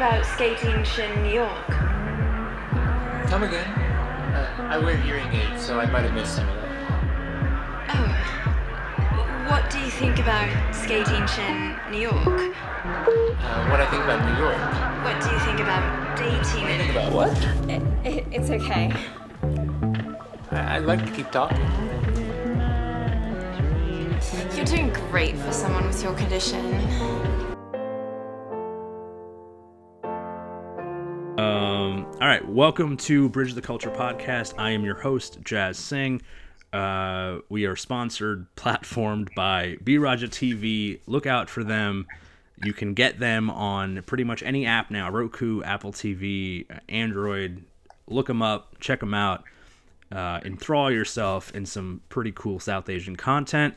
about skating in New York? Come again? Uh, I wear hearing aids, so I might have missed some of that. Oh. What do you think about skating in New York? Uh, what I think about New York? What do you think about dating in Think about what? It, it, it's okay. I- I'd like to keep talking. You're doing great for someone with your condition. All right, welcome to Bridge the Culture podcast. I am your host, Jazz Singh. Uh, we are sponsored, platformed by B Raja TV. Look out for them. You can get them on pretty much any app now Roku, Apple TV, Android. Look them up, check them out. Uh, enthrall yourself in some pretty cool South Asian content.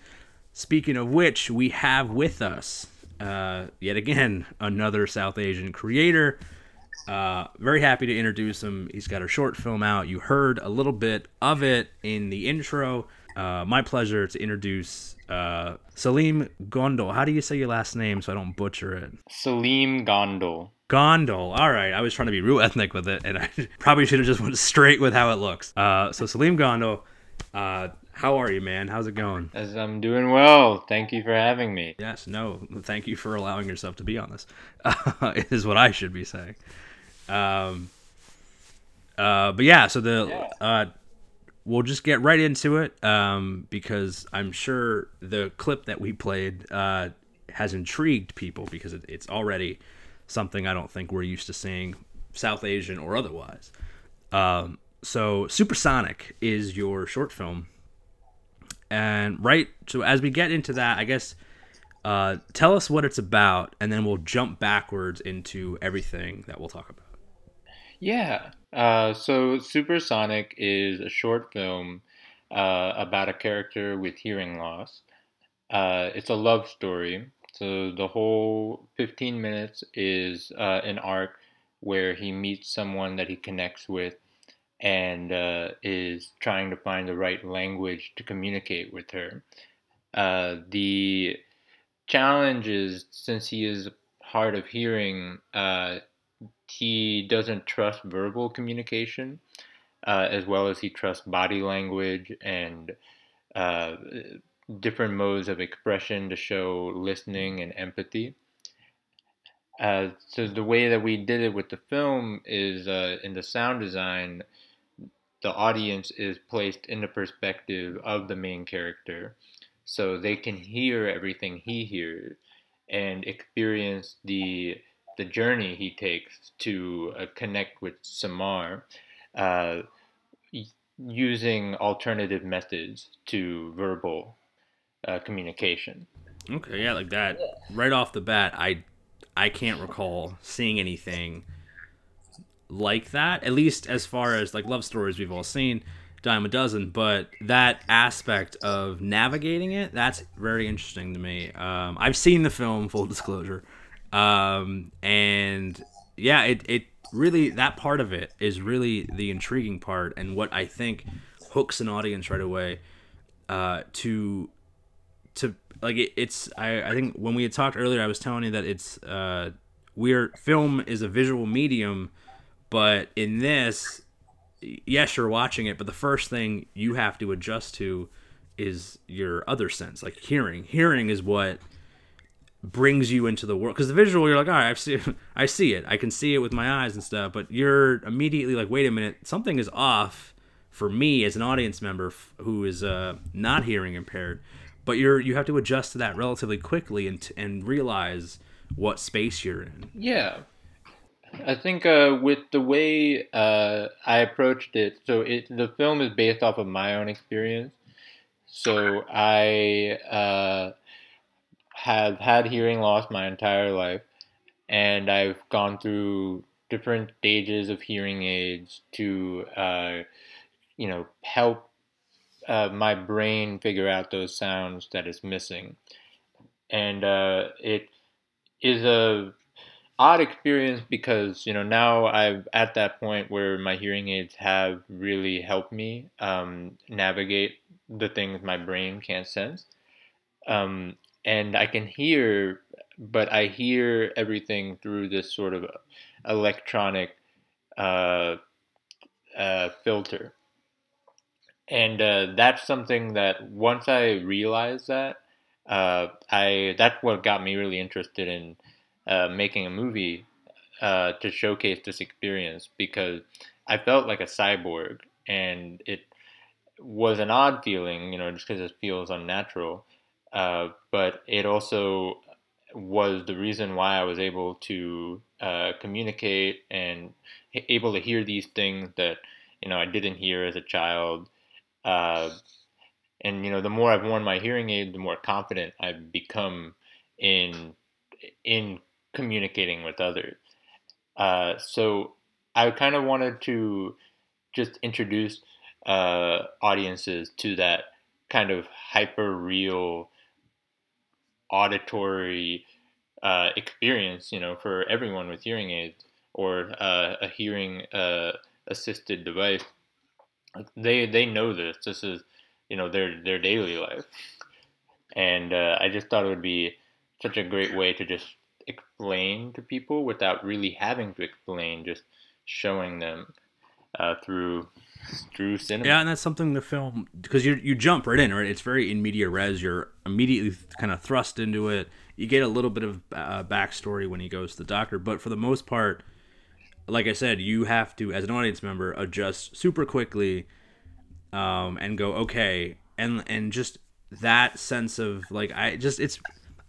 Speaking of which, we have with us, uh, yet again, another South Asian creator. Uh, very happy to introduce him. He's got a short film out. You heard a little bit of it in the intro. Uh, my pleasure to introduce uh, Salim Gondol. How do you say your last name so I don't butcher it? Salim Gondol. Gondol. All right, I was trying to be real ethnic with it, and I probably should have just went straight with how it looks. Uh, so Salim Gondol, uh, how are you, man? How's it going? As I'm doing well. Thank you for having me. Yes, no, thank you for allowing yourself to be on this. Uh, is what I should be saying. Um, uh, but yeah, so the uh, we'll just get right into it um, because I'm sure the clip that we played uh, has intrigued people because it, it's already something I don't think we're used to seeing, South Asian or otherwise. Um, so Supersonic is your short film, and right. So as we get into that, I guess uh, tell us what it's about, and then we'll jump backwards into everything that we'll talk about. Yeah. Uh, so Supersonic is a short film uh, about a character with hearing loss. Uh, it's a love story. So the whole 15 minutes is uh, an arc where he meets someone that he connects with and uh, is trying to find the right language to communicate with her. Uh, the challenge is since he is hard of hearing, he doesn't trust verbal communication uh, as well as he trusts body language and uh, different modes of expression to show listening and empathy. Uh, so the way that we did it with the film is uh, in the sound design, the audience is placed in the perspective of the main character, so they can hear everything he hears and experience the the journey he takes to uh, connect with Samar, uh, using alternative methods to verbal uh, communication. Okay, yeah, like that. Right off the bat, I I can't recall seeing anything like that. At least as far as like love stories we've all seen, dime a dozen. But that aspect of navigating it, that's very interesting to me. Um, I've seen the film, full disclosure, um, and yeah, it it really that part of it is really the intriguing part and what I think hooks an audience right away uh, to to like it, it's I, I think when we had talked earlier i was telling you that it's uh we're film is a visual medium but in this yes you're watching it but the first thing you have to adjust to is your other sense like hearing. Hearing is what brings you into the world because the visual you're like all right i see i see it i can see it with my eyes and stuff but you're immediately like wait a minute something is off for me as an audience member f- who is uh, not hearing impaired but you're you have to adjust to that relatively quickly and and realize what space you're in Yeah. I think uh, with the way uh, I approached it, so it, the film is based off of my own experience. So I uh, have had hearing loss my entire life, and I've gone through different stages of hearing aids to, uh, you know, help uh, my brain figure out those sounds that is missing. And uh, it is a odd experience because you know now I'm at that point where my hearing aids have really helped me um, navigate the things my brain can't sense, um, and I can hear but I hear everything through this sort of electronic uh, uh, filter. And uh, that's something that once I realized that, uh, I that's what got me really interested in uh, making a movie uh, to showcase this experience because I felt like a cyborg, and it was an odd feeling, you know, just because it feels unnatural. Uh, but it also was the reason why I was able to uh, communicate and able to hear these things that you know I didn't hear as a child. Uh, and you know, the more I've worn my hearing aid, the more confident I've become in in communicating with others. Uh, so I kind of wanted to just introduce uh, audiences to that kind of hyper real auditory uh, experience, you know, for everyone with hearing aids or uh, a hearing uh, assisted device. They they know this. This is you know their their daily life, and uh, I just thought it would be such a great way to just explain to people without really having to explain, just showing them uh, through through cinema. Yeah, and that's something the film because you you jump right in, right? It's very in media res. You're immediately kind of thrust into it. You get a little bit of uh, backstory when he goes to the doctor, but for the most part, like I said, you have to, as an audience member, adjust super quickly, um, and go okay, and and just that sense of like I just it's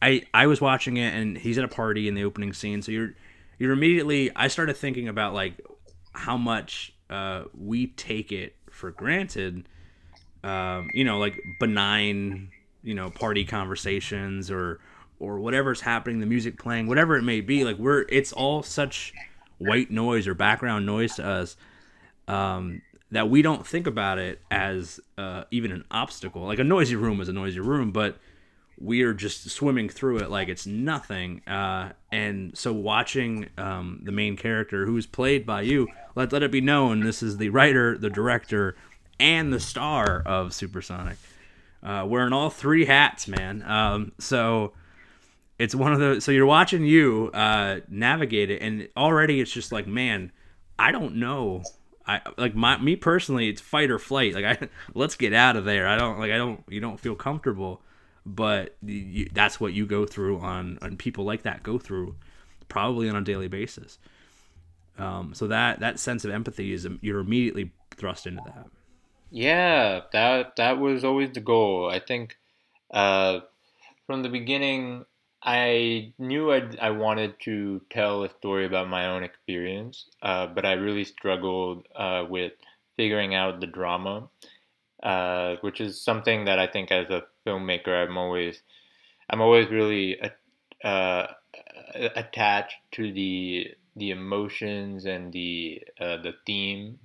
I I was watching it and he's at a party in the opening scene, so you're you're immediately I started thinking about like how much uh, we take it for granted. Um, you know, like benign, you know, party conversations or or whatever's happening, the music playing, whatever it may be. Like we're, it's all such white noise or background noise to us um, that we don't think about it as uh, even an obstacle. Like a noisy room is a noisy room, but we are just swimming through it like it's nothing. Uh, and so watching um, the main character, who's played by you, let let it be known this is the writer, the director, and the star of Supersonic. Uh, wearing all three hats, man. Um, so it's one of those. So you're watching you uh, navigate it, and already it's just like, man, I don't know. I like my me personally, it's fight or flight. Like I let's get out of there. I don't like I don't you don't feel comfortable but you, that's what you go through on and people like that go through probably on a daily basis. Um, so that that sense of empathy is you're immediately thrust into that. Yeah that that was always the goal. I think uh, from the beginning i knew I'd, i wanted to tell a story about my own experience uh, but i really struggled uh, with figuring out the drama uh, which is something that I think as a filmmaker I'm always I'm always really uh, attached to the the emotions and the uh, the theme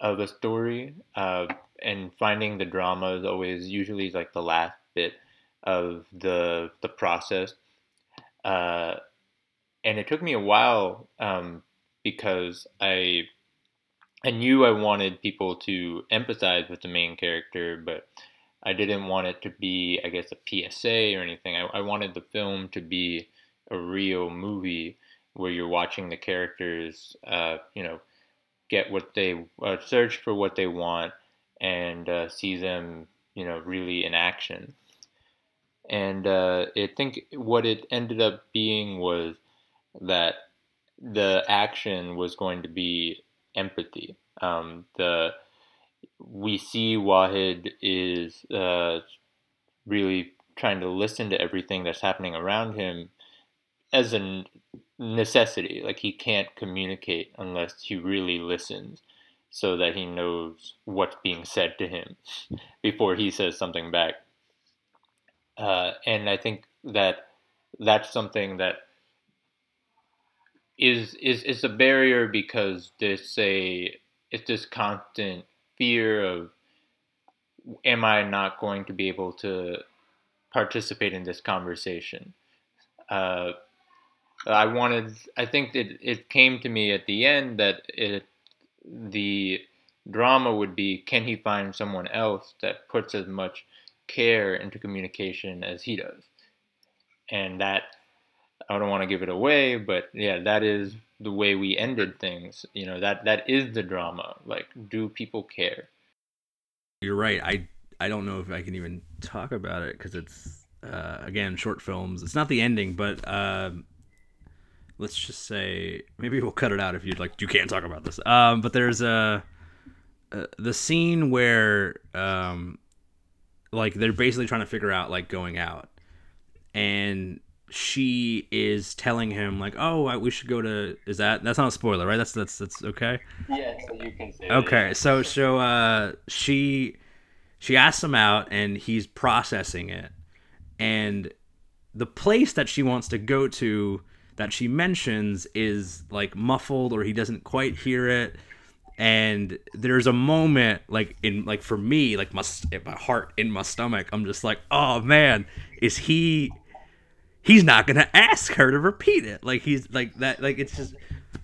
of a story uh, and finding the drama is always usually like the last bit of the the process. Uh, and it took me a while um, because I I knew I wanted people to empathize with the main character, but I didn't want it to be, I guess, a PSA or anything. I, I wanted the film to be a real movie where you're watching the characters, uh, you know, get what they uh, search for what they want and uh, see them, you know, really in action. And uh, I think what it ended up being was that the action was going to be empathy. Um, the we see Wahid is uh, really trying to listen to everything that's happening around him as a necessity. Like he can't communicate unless he really listens, so that he knows what's being said to him before he says something back. Uh, and I think that that's something that is is is a barrier because there's a it's this constant fear of am I not going to be able to participate in this conversation? Uh, I wanted. I think that it came to me at the end that it the drama would be can he find someone else that puts as much care into communication as he does, and that I don't want to give it away, but yeah, that is the way we ended things. You know that that is the drama. Like, do people care? You're right. I I don't know if I can even talk about it because it's uh, again short films. It's not the ending, but uh, let's just say maybe we'll cut it out if you'd like. You can't talk about this. Um, but there's a uh, the scene where um, like they're basically trying to figure out like going out, and she is telling him like, "Oh, we should go to." Is that that's not a spoiler, right? That's that's that's okay. Yeah, so you can say. Okay, so so uh, she she asks him out, and he's processing it, and the place that she wants to go to that she mentions is like muffled or he doesn't quite hear it and there's a moment like in like for me like my my heart in my stomach i'm just like oh man is he he's not gonna ask her to repeat it. Like he's like that like it's just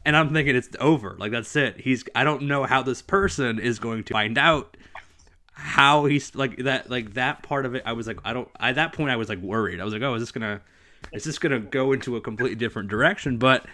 and i'm thinking it's over. Like that's it. He's i don't know how this person is going to find out how he's like that like that part of it i was like i don't at that point i was like worried. I was like oh is this gonna is this gonna go into a completely different direction? But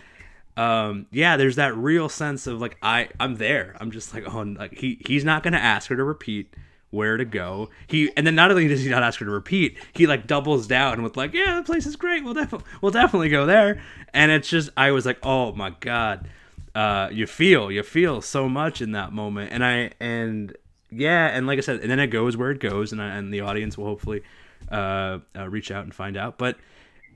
um yeah there's that real sense of like i i'm there. I'm just like oh like he he's not gonna ask her to repeat where to go. He and then not only does he not ask her to repeat he like doubles down with like yeah the place is great. We'll definitely we'll definitely go there. And it's just i was like oh my god. Uh you feel you feel so much in that moment. And i and yeah and like i said and then it goes where it goes and, I, and the audience will hopefully uh, uh reach out and find out. But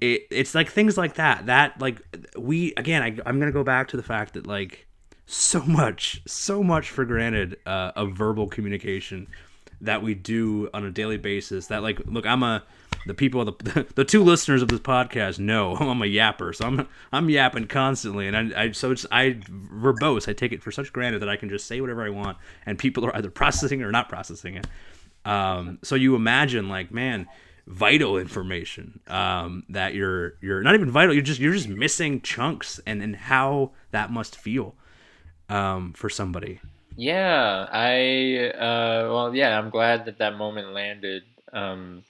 it, it's like things like that that like we again I, i'm gonna go back to the fact that like so much so much for granted uh, of verbal communication that we do on a daily basis that like look i'm a the people the, the two listeners of this podcast know i'm a yapper. So i'm i'm yapping constantly and i, I so it's i verbose. I take it for such granted that i can just say whatever i want and people are either processing it or not processing it. Um, so you imagine like man vital information um, that you're you're not even vital. You're just you're just missing chunks and and how that must feel um, for somebody yeah i uh, well yeah i'm glad that that moment landed um,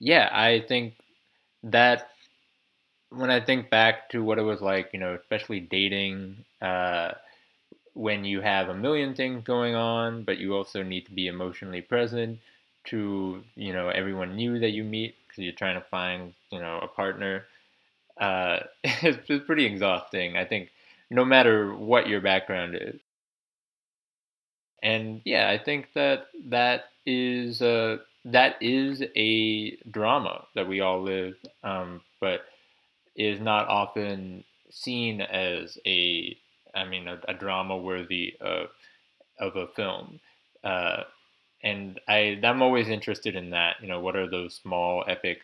yeah i think that when i think back to what it was like you know especially dating uh, when you have a million things going on but you also need to be emotionally present to you know everyone new that you meet because you're trying to find you know a partner uh, it's, it's pretty exhausting i think no matter what your background is and yeah i think that that is a that is a drama that we all live um, but is not often seen as a i mean a, a drama worthy of of a film uh, and I I'm always interested in that. You know, what are those small epic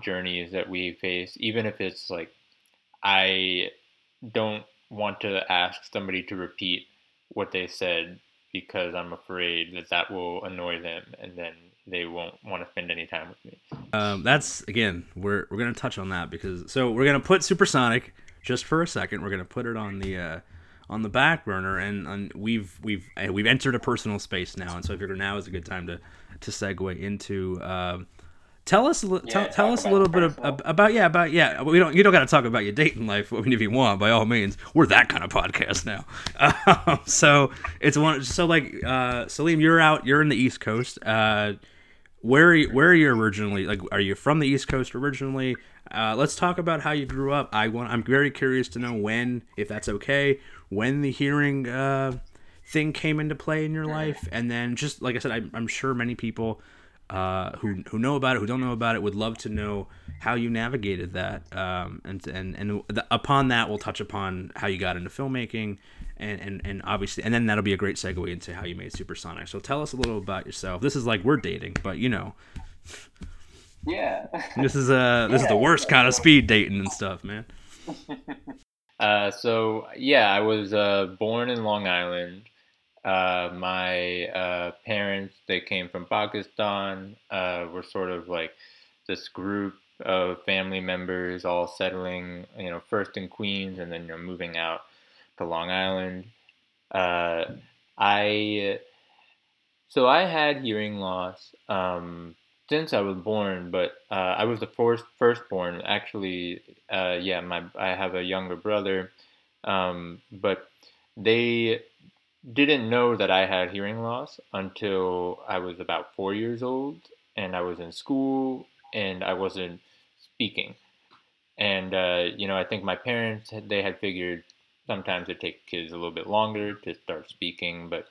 journeys that we face, even if it's like I don't want to ask somebody to repeat what they said because I'm afraid that that will annoy them and then they won't want to spend any time with me. Um, that's again, we're we're gonna touch on that because so we're gonna put Supersonic just for a second. We're gonna put it on the uh, on the back burner, and, and we've we've uh, we've entered a personal space now, and so I figured now is a good time to to segue into. Uh, tell us yeah, tell, tell us a little bit of, about yeah about yeah we don't you don't got to talk about your dating life I mean, if you want by all means. We're that kind of podcast now. Um, so it's one so like uh, Salim you're out you're in the East Coast uh, where are you, where are you originally like are you from the East Coast originally? Uh, let's talk about how you grew up. I want I'm very curious to know when if that's okay when the hearing uh, thing came into play in your life, and then just like I said, I, I'm sure many people uh, who who know about it, who don't know about it, would love to know how you navigated that. Um, and and and the, upon that, we'll touch upon how you got into filmmaking, and, and and obviously, and then that'll be a great segue into how you made Supersonic. So tell us a little about yourself. This is like we're dating, but you know. Yeah. this is uh this yeah, is the worst kind of speed dating and stuff, man. Uh, so yeah, I was uh, born in Long Island. Uh, my uh, parents they came from Pakistan. Uh, we're sort of like this group of family members all settling, you know, first in Queens and then you know moving out to Long Island. I so I had hearing loss um, since I was born, but uh, I was the first firstborn. Actually, uh, yeah, my I have a younger brother, um, but they didn't know that I had hearing loss until I was about four years old, and I was in school and I wasn't speaking. And uh, you know, I think my parents they had figured sometimes it takes kids a little bit longer to start speaking, but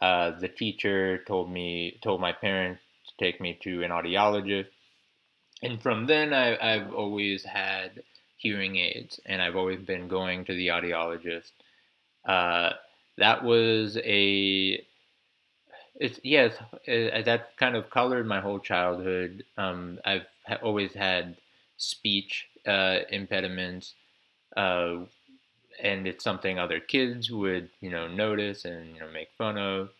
uh, the teacher told me told my parents to take me to an audiologist, and from then I, I've always had hearing aids, and I've always been going to the audiologist. Uh, that was a it's yes it, that kind of colored my whole childhood. Um, I've always had speech uh, impediments. Uh, and it's something other kids would you know notice and you know make fun of.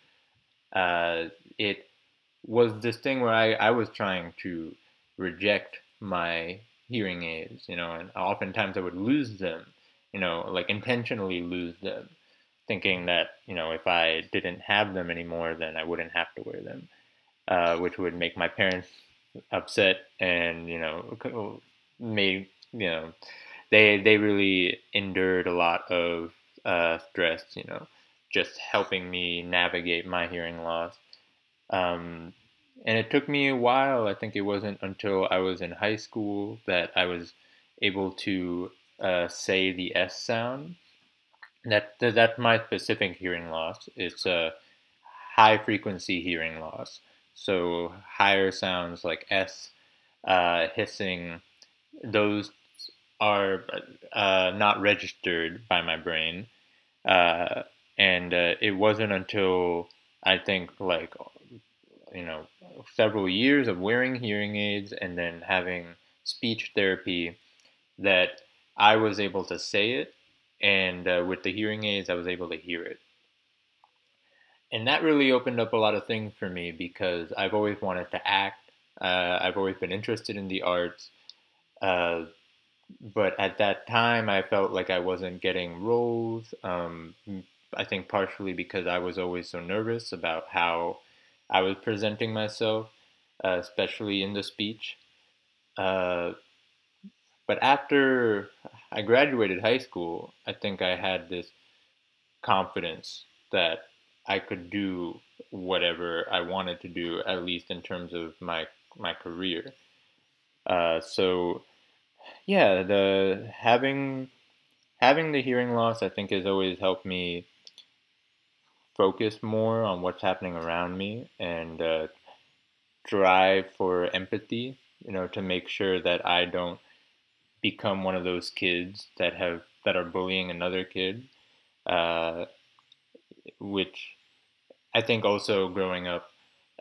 Uh, it was this thing where I, I was trying to reject my hearing aids, you know, and oftentimes I would lose them, you know, like intentionally lose them, thinking that you know if I didn't have them anymore, then I wouldn't have to wear them, uh, which would make my parents upset and you know made you know they they really endured a lot of uh, stress. You know, just helping me navigate my hearing loss. Um, and it took me a while. I think it wasn't until I was in high school that I was able to uh, say the S sound. That that's my specific hearing loss. It's a high frequency hearing loss. So higher sounds like S, uh, hissing, those are uh, not registered by my brain. Uh, and uh, it wasn't until I think like you know several years of wearing hearing aids and then having speech therapy that I was able to say it, and uh, with the hearing aids, I was able to hear it. And that really opened up a lot of things for me because I've always wanted to act. Uh, I've always been interested in the arts. Uh, but at that time, I felt like I wasn't getting roles. Um, I think partially because I was always so nervous about how I was presenting myself, uh, especially in the speech. Uh, but after I graduated high school, I think I had this confidence that I could do whatever I wanted to do, at least in terms of my my career. Uh, so yeah, the having having the hearing loss, I think, has always helped me focus more on what's happening around me and uh, drive for empathy. You know, to make sure that I don't become one of those kids that have that are bullying another kid, uh, which I think also growing up,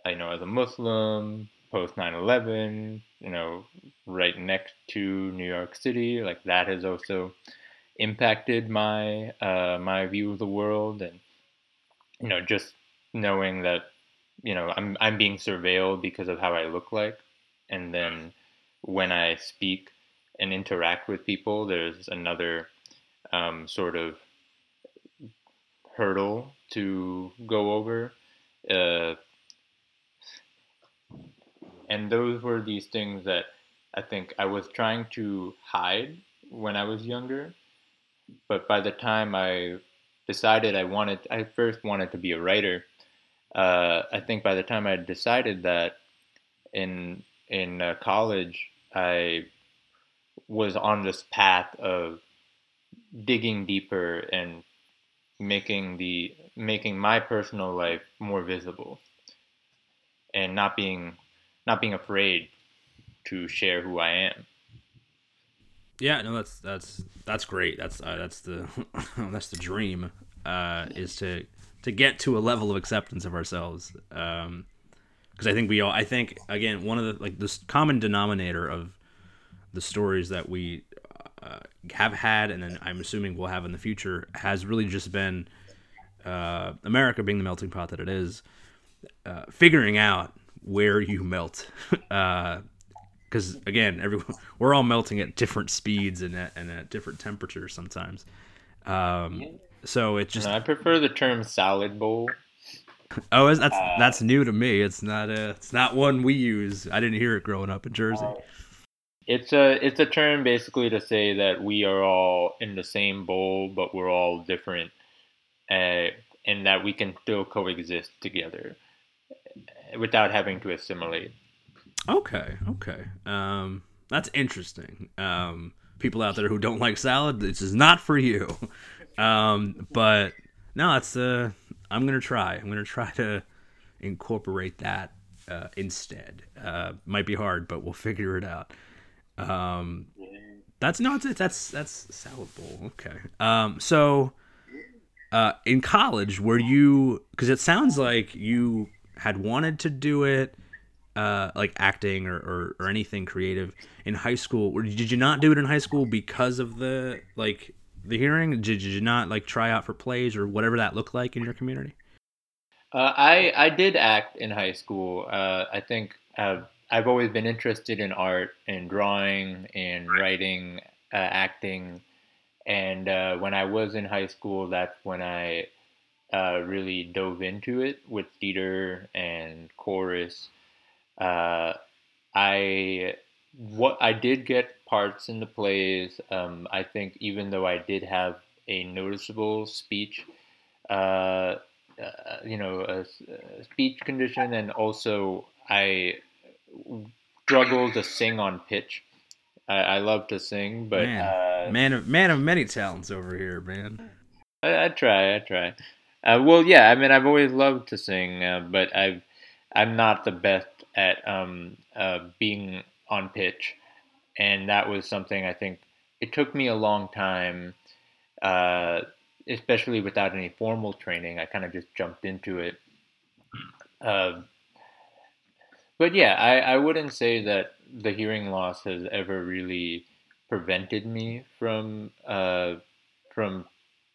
I know as a Muslim, post 9/11, you know, right next to New York City, like that has also impacted my uh, my view of the world, and you know, just knowing that you know I'm I'm being surveilled because of how I look like, and then when I speak and interact with people, there's another um, sort of hurdle to go over. Uh, and those were these things that I think I was trying to hide when I was younger. But by the time I decided I wanted, I first wanted to be a writer. Uh, I think by the time I decided that in in uh, college, I was on this path of digging deeper and making the making my personal life more visible and not being not being afraid to share who I am. Yeah, no, that's that's that's great. That's uh, that's the that's the dream uh, is to to get to a level of acceptance of ourselves. Because um, I think we all, I think again, one of the like this common denominator of the stories that we uh, have had, and then I'm assuming we'll have in the future, has really just been uh, America being the melting pot that it is, uh, figuring out where you melt. Because uh, again, everyone we're all melting at different speeds and at, and at different temperatures sometimes. Um, so it just I prefer the term salad bowl. Oh, that's that's new to me. It's not a it's not one we use. I didn't hear it growing up in Jersey. It's a it's a term basically to say that we are all in the same bowl, but we're all different, uh, and that we can still coexist together uh, without having to assimilate. Okay, okay. Um, that's interesting. Um, people out there who don't like salad, this is not for you. Um, but no, it's uh, I'm gonna try. I'm gonna try to incorporate that uh, instead. Uh, might be hard, but we'll figure it out. Um, that's not that's that's salad bowl. Okay. Um, so uh, in college, were you? Because it sounds like you had wanted to do it uh, like acting or, or, or anything creative in high school or did you not do it in high school because of the like the hearing did, did you not like try out for plays or whatever that looked like in your community Uh, I I did act in high school. Uh, I think uh, I've always been interested in art and drawing and writing, uh, acting, and uh, when I was in high school, that's when I uh, really dove into it with theater and chorus. Uh, I what I did get parts in the plays. Um, I think even though I did have a noticeable speech. Uh, uh, you know, a, a speech condition, and also I struggle to sing on pitch. I, I love to sing, but man uh, man of man of many talents over here man I, I try, I try. Uh, well, yeah, I mean, I've always loved to sing, uh, but I've I'm not the best at um, uh, being on pitch, and that was something I think it took me a long time, uh, especially without any formal training. I kind of just jumped into it. But yeah, I, I wouldn't say that the hearing loss has ever really prevented me from uh, from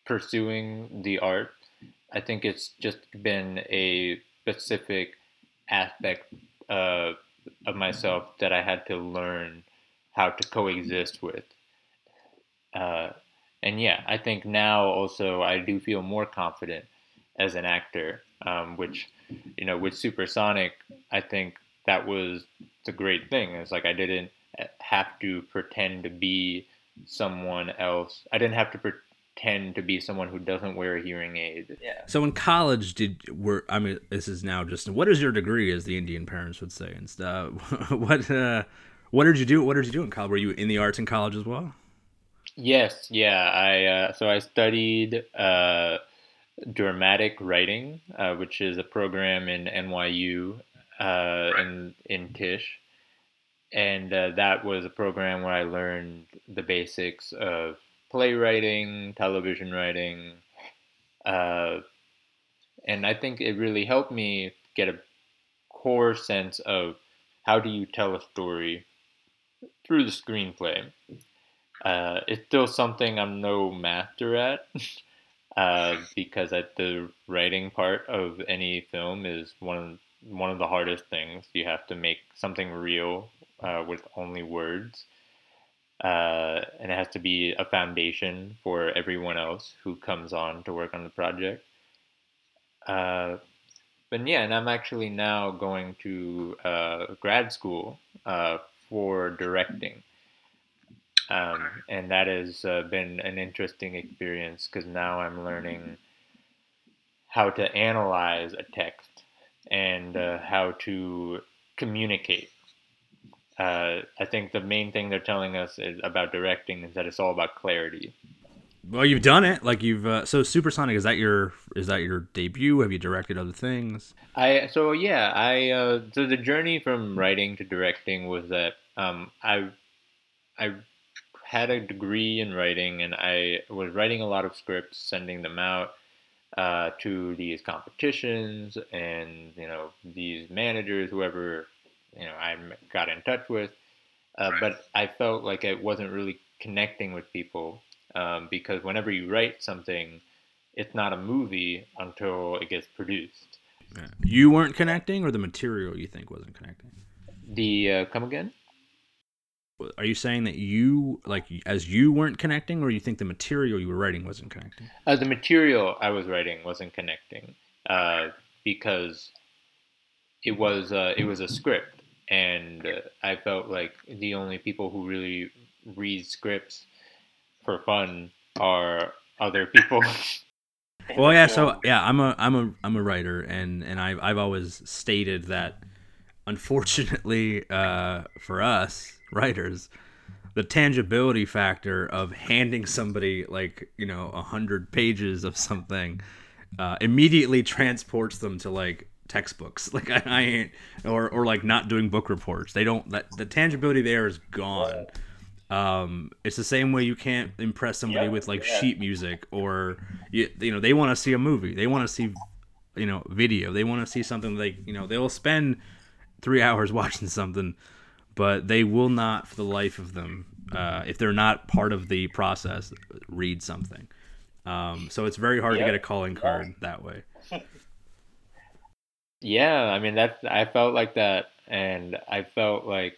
pursuing the art. I think it's just been a specific aspect uh, of myself that I had to learn how to coexist with. Uh, and yeah, I think now also I do feel more confident as an actor, um, which, you know, with Supersonic, I think that was the great thing. It's like I didn't have to pretend to be someone else. I didn't have to pretend to be someone who doesn't wear a hearing aid. Yeah. so in college did were i mean this is now just what is your degree as the indian parents would say and stuff what uh what did you do what did you do in college were you in the arts in college as well Yes, yeah. I uh, so I studied uh, dramatic writing, uh, which is a program in NYU uh, in in Tisch, and uh, that was a program where I learned the basics of playwriting, television writing, uh, and I think it really helped me get a core sense of how do you tell a story through the screenplay. Uh, it's still something I'm no master at uh, because at the writing part of any film is one one of the hardest things. You have to make something real uh, with only words, uh, and it has to be a foundation for everyone else who comes on to work on the project. Uh, but yeah, and I'm actually now going to uh, grad school uh, for directing. Um, and that has uh, been an interesting experience because now I'm learning how to analyze a text and uh, how to communicate. Uh, I think the main thing they're telling us is about directing is that it's all about clarity. well you've done it like you've uh, so supersonic is that your is that your debut have you directed other things I so yeah I uh, so the journey from writing to directing was that um, I I had a degree in writing and I was writing a lot of scripts, sending them out uh, to these competitions and you know these managers, whoever you know I got in touch with. Uh, but I felt like it wasn't really connecting with people um, because whenever you write something, it's not a movie until it gets produced. you weren't connecting or the material you think wasn't connecting The uh, come again? Are you saying that you like as you weren't connecting or you think the material you were writing wasn't connecting Uh, the material I was writing wasn't connecting uh, because it was uh, it was a script, and uh, I felt like the only people who really read scripts for fun are other people. well yeah so yeah i'm a i'm a i'm a writer and and i've, I've always stated that unfortunately uh, for us writers the tangibility factor of handing somebody like you know a hundred pages of something uh, immediately transports them to like textbooks. Like I, I ain't or or like not doing book reports. They don't that the tangibility there is gone. Um, it's the same way you can't impress somebody with like yeah. sheet music or you, you know they want to see a movie. They want to see you know video. They want to see something like you know they will spend three hours watching something but they will not for the life of them uh, if they're not part of the process read something. Um, so it's very hard to get a calling card that way. Yeah, I mean that I felt like that and I felt like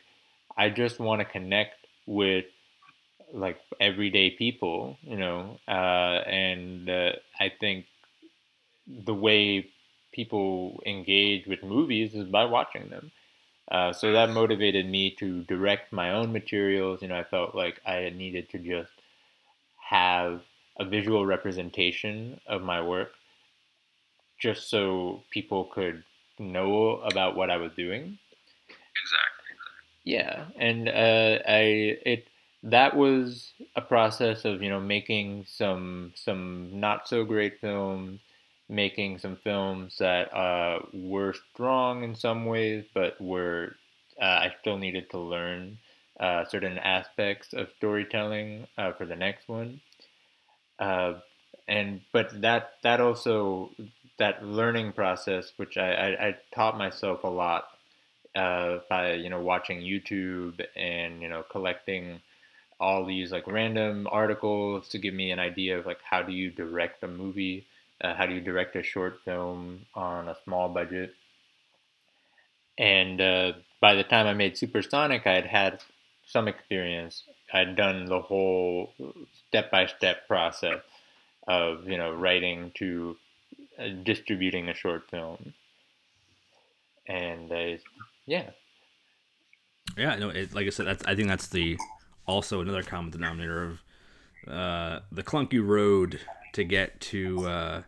I just want to connect with like everyday people, you know, uh, and uh, I think the way people engage with movies is by watching them. Uh, so that motivated me to direct my own materials. You know, I felt like I needed to just have a visual representation of my work just so people could know about what I was doing. Exactly. Yeah, and uh, I it that was a process of you know making some some not so great films, making some films that uh, were strong in some ways, but were uh, I still needed to learn uh, certain aspects of storytelling uh, for the next one. Uh, and but that that also that learning process, which I, I, I taught myself a lot uh, by you know watching YouTube and you know collecting all these like random articles to give me an idea of like how do you direct a movie, uh, how do you direct a short film on a small budget. And uh, by the time I made Supersonic, I had had some experience. I'd done the whole step by step process of you know writing to uh, distributing a short film, and uh, yeah, Yeah, no, it, like I said, that's I think that's the also another common denominator of uh, the clunky road to get to uh,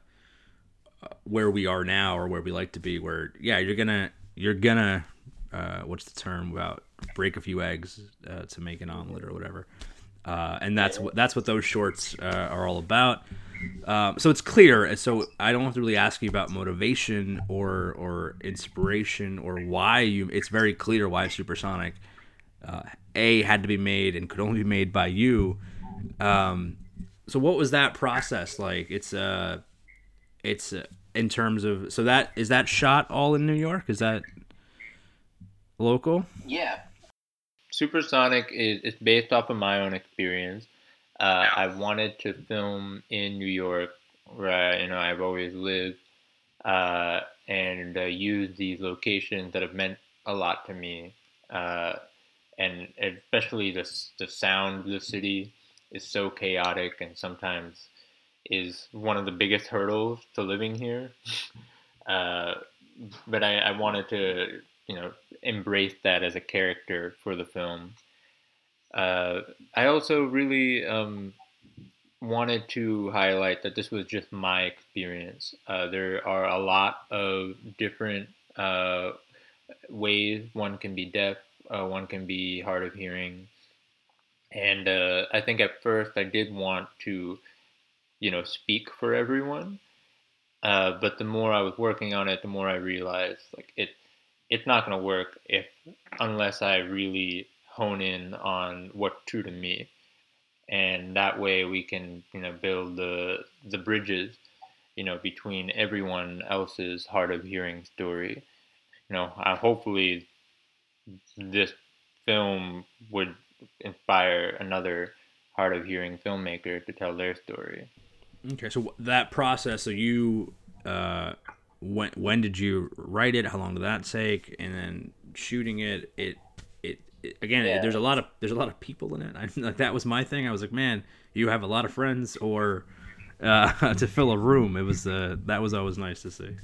where we are now or where we like to be. Where yeah, you're gonna you're gonna uh, what's the term about break a few eggs uh, to make an omelet or whatever. Uh, and that's what that's what those shorts uh, are all about. Um, so it's clear. So I don't have to really ask you about motivation or or inspiration or why you. It's very clear why Supersonic uh, a had to be made and could only be made by you. Um, so what was that process like? It's uh, it's uh, in terms of so that is that shot all in New York? Is that local? Yeah. Supersonic is it's based off of my own experience. Uh, I wanted to film in New York, where you know I've always lived, uh, and uh, use these locations that have meant a lot to me, uh, and especially the the sound of the city is so chaotic and sometimes is one of the biggest hurdles to living here. Uh, but I, I wanted to you know embrace that as a character for the film. Uh, I also really um, wanted to highlight that this was just my experience. Uh, there are a lot of different uh, ways one can be deaf, uh, one can be hard of hearing, and uh, I think at first I did want to, you know, speak for everyone. Uh, but the more I was working on it, the more I realized like it, it's not going to work if unless I really hone in on what's true to me, and that way we can you know build the the bridges, you know, between everyone else's hard of hearing story. You know, I, hopefully this film would inspire another hard of hearing filmmaker to tell their story. Okay, so that process. So you, uh, when when did you write it? How long did that take? And then shooting it, it, it, it again. Yeah. There's a lot of there's a lot of people in it. I, like that was my thing. I was like, man, you have a lot of friends, or uh, to fill a room. It was uh, that was always nice to see.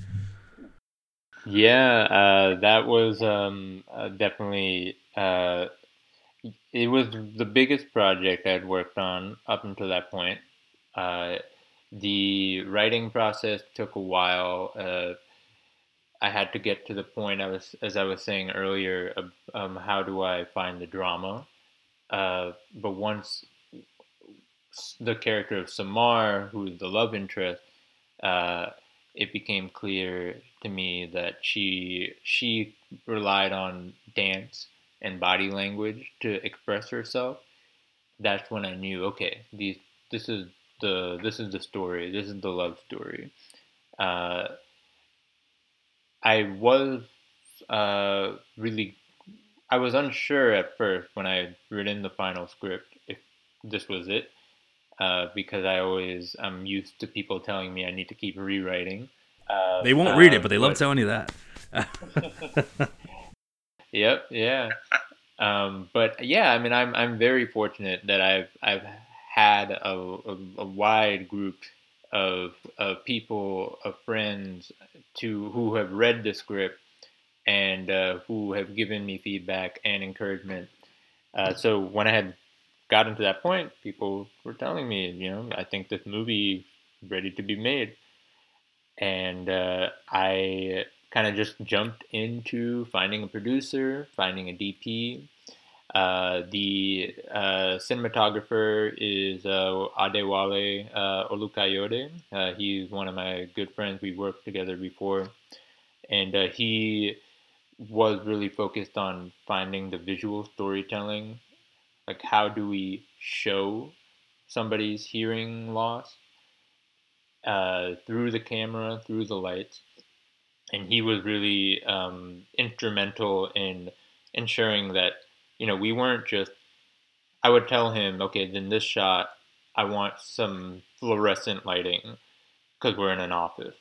Yeah, uh, that was um, uh, definitely. Uh, it was the biggest project I'd worked on up until that point. Uh, the writing process took a while. Uh, I had to get to the point I was, as I was saying earlier, um, how do I find the drama? Uh, but once the character of Samar, who is the love interest, uh, it became clear to me that she she relied on dance and body language to express herself. That's when I knew, okay, these this is the this is the story. This is the love story. Uh, I was uh, really I was unsure at first when I had written the final script if this was it uh, because I always I'm used to people telling me I need to keep rewriting. Uh, They won't read it, but they love telling you that. Yep, yeah. Um, but yeah, I mean, I'm I'm very fortunate that I've I've had a, a, a wide group of of people, of friends, to who have read the script and uh, who have given me feedback and encouragement. Uh, so when I had gotten to that point, people were telling me, you know, I think this movie is ready to be made, and uh, I kind of just jumped into finding a producer, finding a DP. Uh, the uh, cinematographer is uh, Adewale uh, Olukayode. Uh, he's one of my good friends. We worked together before, and uh, he was really focused on finding the visual storytelling. Like, how do we show somebody's hearing loss uh, through the camera, through the lights? and he was really um, instrumental in ensuring that you know we weren't just i would tell him okay then this shot i want some fluorescent lighting because we're in an office.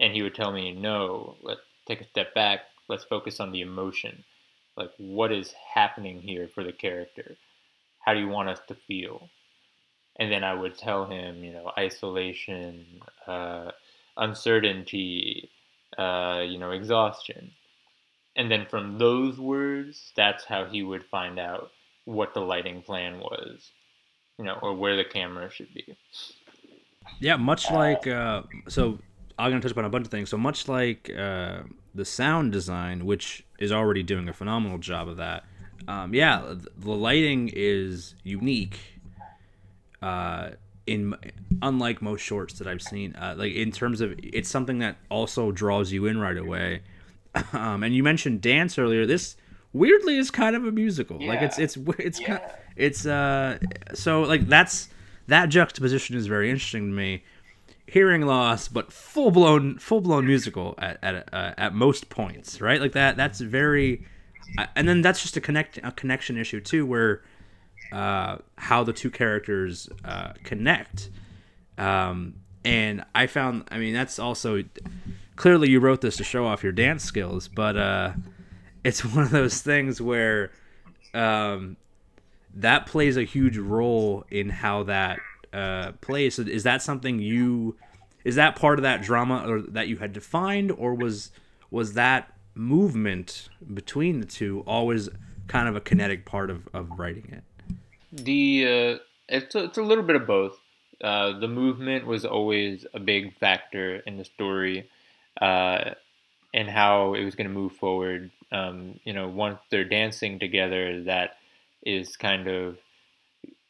And he would tell me no let's take a step back let's focus on the emotion. Like what is happening here for the character? How do you want us to feel? And then i would tell him you know isolation uh, uncertainty uh, you know, exhaustion. And then from those words, that's how he would find out what the lighting plan was, you know, or where the camera should be. Yeah, much like uh, so, I'm gonna touch upon a bunch of things. So much like uh, the sound design, which is already doing a phenomenal job of that. Um, yeah, the lighting is unique. Uh, in unlike most shorts that I've seen, uh, like in terms of it's something that also draws you in right away. Um, and you mentioned dance earlier. This weirdly is kind of a musical. Like it's Yeah. it's it's kind it's uh so like that's that juxtaposition is very interesting to me. Hearing loss, but full blown full blown musical at at uh, at most points, right? Like that. That's very, uh, and then that's just a connect a connection issue too, where uh, how the two characters uh, connect. Um, and I found, I mean, that's also clearly you wrote this to show off your dance skills, but uh, it's one of those things where um, that plays a huge role in how that uh, plays. So is that something you? Is that part of that drama or that you had defined, or was was that movement between the two always kind of a kinetic part of, of writing it? The uh, it's a, it's a little bit of both. Uh, the movement was always a big factor in the story, uh, and how it was going to move forward. Um, you know, once they're dancing together, that is kind of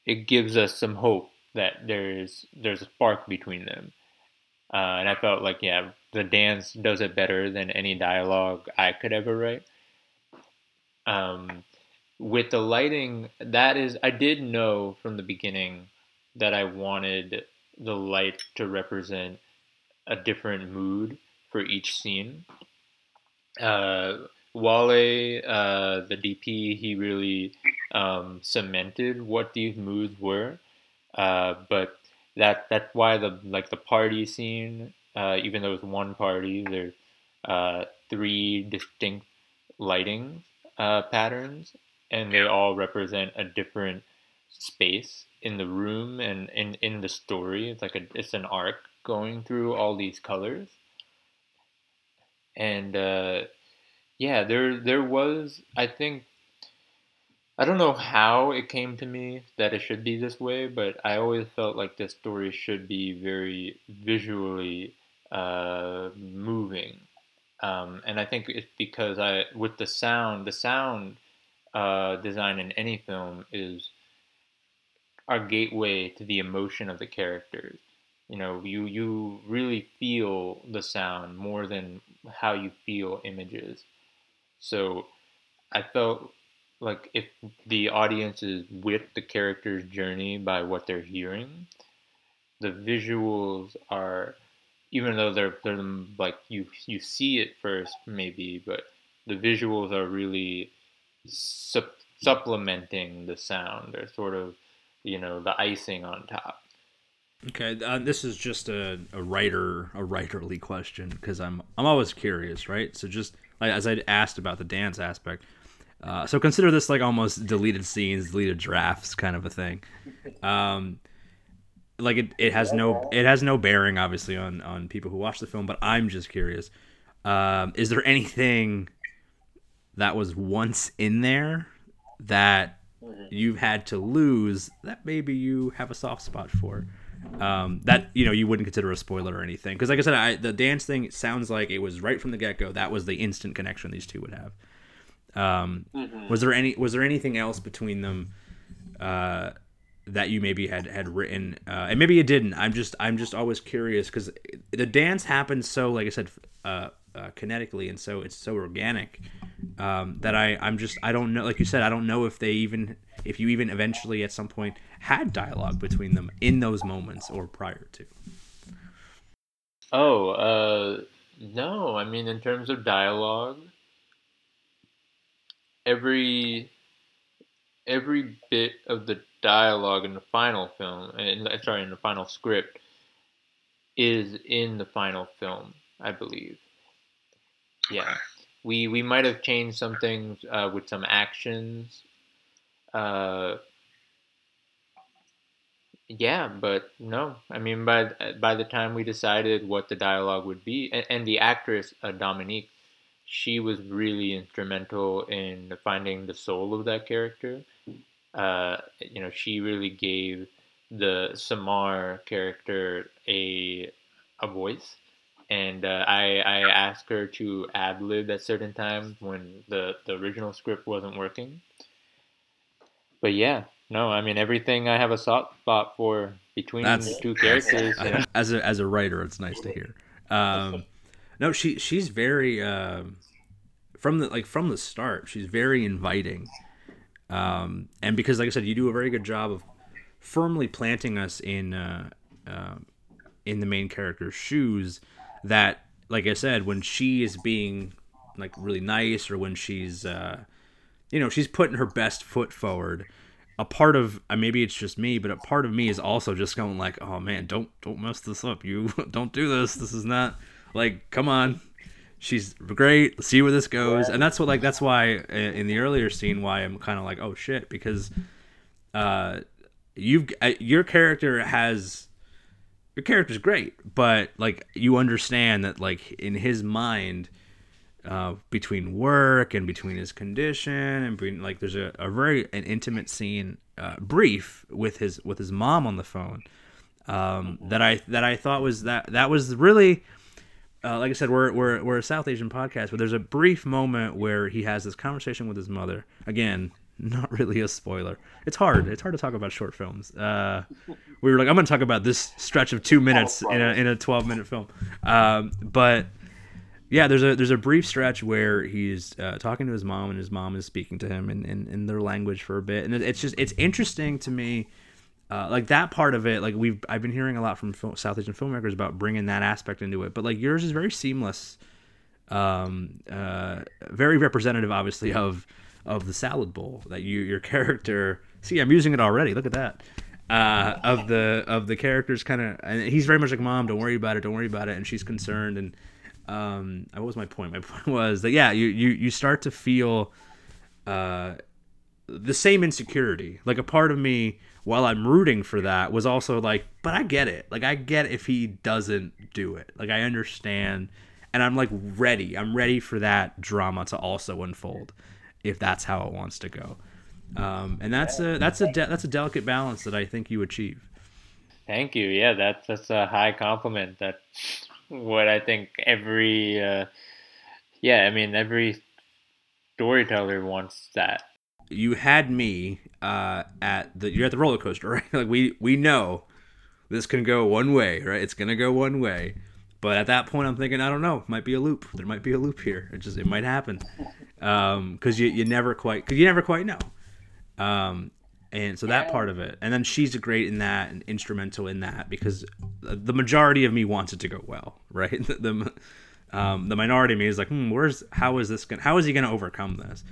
it gives us some hope that there's there's a spark between them. Uh, and I felt like yeah, the dance does it better than any dialogue I could ever write. Um, with the lighting, that is, I did know from the beginning that I wanted the light to represent a different mood for each scene. Uh, Wale, uh, the DP, he really um, cemented what these moods were. Uh, but that that's why the like the party scene, uh, even though it's one party, there's uh, three distinct lighting uh, patterns, and they all represent a different space in the room and in, in the story. It's like a it's an arc going through all these colors. And uh, yeah, there there was I think I don't know how it came to me that it should be this way, but I always felt like this story should be very visually uh, moving, um, and I think it's because I with the sound, the sound uh, design in any film is our gateway to the emotion of the characters. You know, you you really feel the sound more than how you feel images. So I felt like if the audience is with the character's journey by what they're hearing, the visuals are even though they're they're like you you see it first maybe, but the visuals are really sup- supplementing the sound. They're sort of you know the icing on top. Okay, uh, this is just a, a writer a writerly question because I'm I'm always curious, right? So just like as I asked about the dance aspect, uh, so consider this like almost deleted scenes, deleted drafts kind of a thing. Um, like it, it has no it has no bearing obviously on on people who watch the film, but I'm just curious. Um, is there anything that was once in there that you've had to lose that maybe you have a soft spot for? Um, that you know you wouldn't consider a spoiler or anything because like I said, I, the dance thing sounds like it was right from the get go. That was the instant connection these two would have. Um, Was there any was there anything else between them uh, that you maybe had had written uh, and maybe you didn't? I'm just I'm just always curious because the dance happens so like I said uh, uh, kinetically and so it's so organic um, that I I'm just I don't know like you said I don't know if they even if you even eventually at some point had dialogue between them in those moments or prior to. Oh, uh, no. I mean, in terms of dialogue, every every bit of the dialogue in the final film, in, sorry, in the final script, is in the final film, I believe. Yeah, we we might have changed some things uh, with some actions. Uh, yeah, but no. I mean, by by the time we decided what the dialogue would be, and, and the actress uh, Dominique, she was really instrumental in finding the soul of that character. Uh, you know, she really gave the Samar character a a voice, and uh, I I asked her to ad lib at certain times when the the original script wasn't working. But yeah, no, I mean everything I have a soft spot for between That's- the two characters. yeah. as a as a writer, it's nice to hear. Um, no, she she's very um from the like from the start. She's very inviting, um, and because like I said, you do a very good job of firmly planting us in uh, uh, in the main character's shoes. That like I said, when she is being like really nice, or when she's uh, you know she's putting her best foot forward a part of uh, maybe it's just me but a part of me is also just going like oh man don't don't mess this up. You don't do this. This is not like come on. She's great. Let's see where this goes. And that's what like that's why uh, in the earlier scene why i'm kind of like oh shit because uh you've uh, your character has your character's great but like you understand that like in his mind uh, between work and between his condition and between, like there's a, a very an intimate scene uh, brief with his with his mom on the phone um, that I that I thought was that that was really uh, like I said we're, we're we're a South Asian podcast but there's a brief moment where he has this conversation with his mother. Again not really a spoiler. It's hard. It's hard to talk about short films. Uh, we were like I'm gonna talk about this stretch of two minutes in a in a 12 minute film. Um, but yeah, there's a there's a brief stretch where he's uh, talking to his mom and his mom is speaking to him in, in, in their language for a bit, and it's just it's interesting to me, uh, like that part of it. Like we've I've been hearing a lot from film, South Asian filmmakers about bringing that aspect into it, but like yours is very seamless, um, uh, very representative, obviously of of the salad bowl that you your character. See, I'm using it already. Look at that. Uh, of the of the characters kind of and he's very much like mom don't worry about it don't worry about it and she's concerned and um what was my point my point was that yeah you you, you start to feel uh the same insecurity like a part of me while i'm rooting for that was also like but i get it like i get if he doesn't do it like i understand and I'm like ready. I'm ready for that drama to also unfold, if that's how it wants to go. Um, and that's a that's a de- that's a delicate balance that I think you achieve. Thank you. Yeah, that's that's a high compliment. That's what I think every uh, yeah, I mean every storyteller wants that. You had me uh, at the you're at the roller coaster, right? like we we know this can go one way, right? It's gonna go one way. But at that point, I'm thinking, I don't know, might be a loop. There might be a loop here. It just it might happen, because um, you you never quite because you never quite know. Um, and so that part of it, and then she's great in that and instrumental in that because the majority of me wants it to go well, right? the the, um, the minority of me is like, hmm, where's how is this gonna How is he going to overcome this?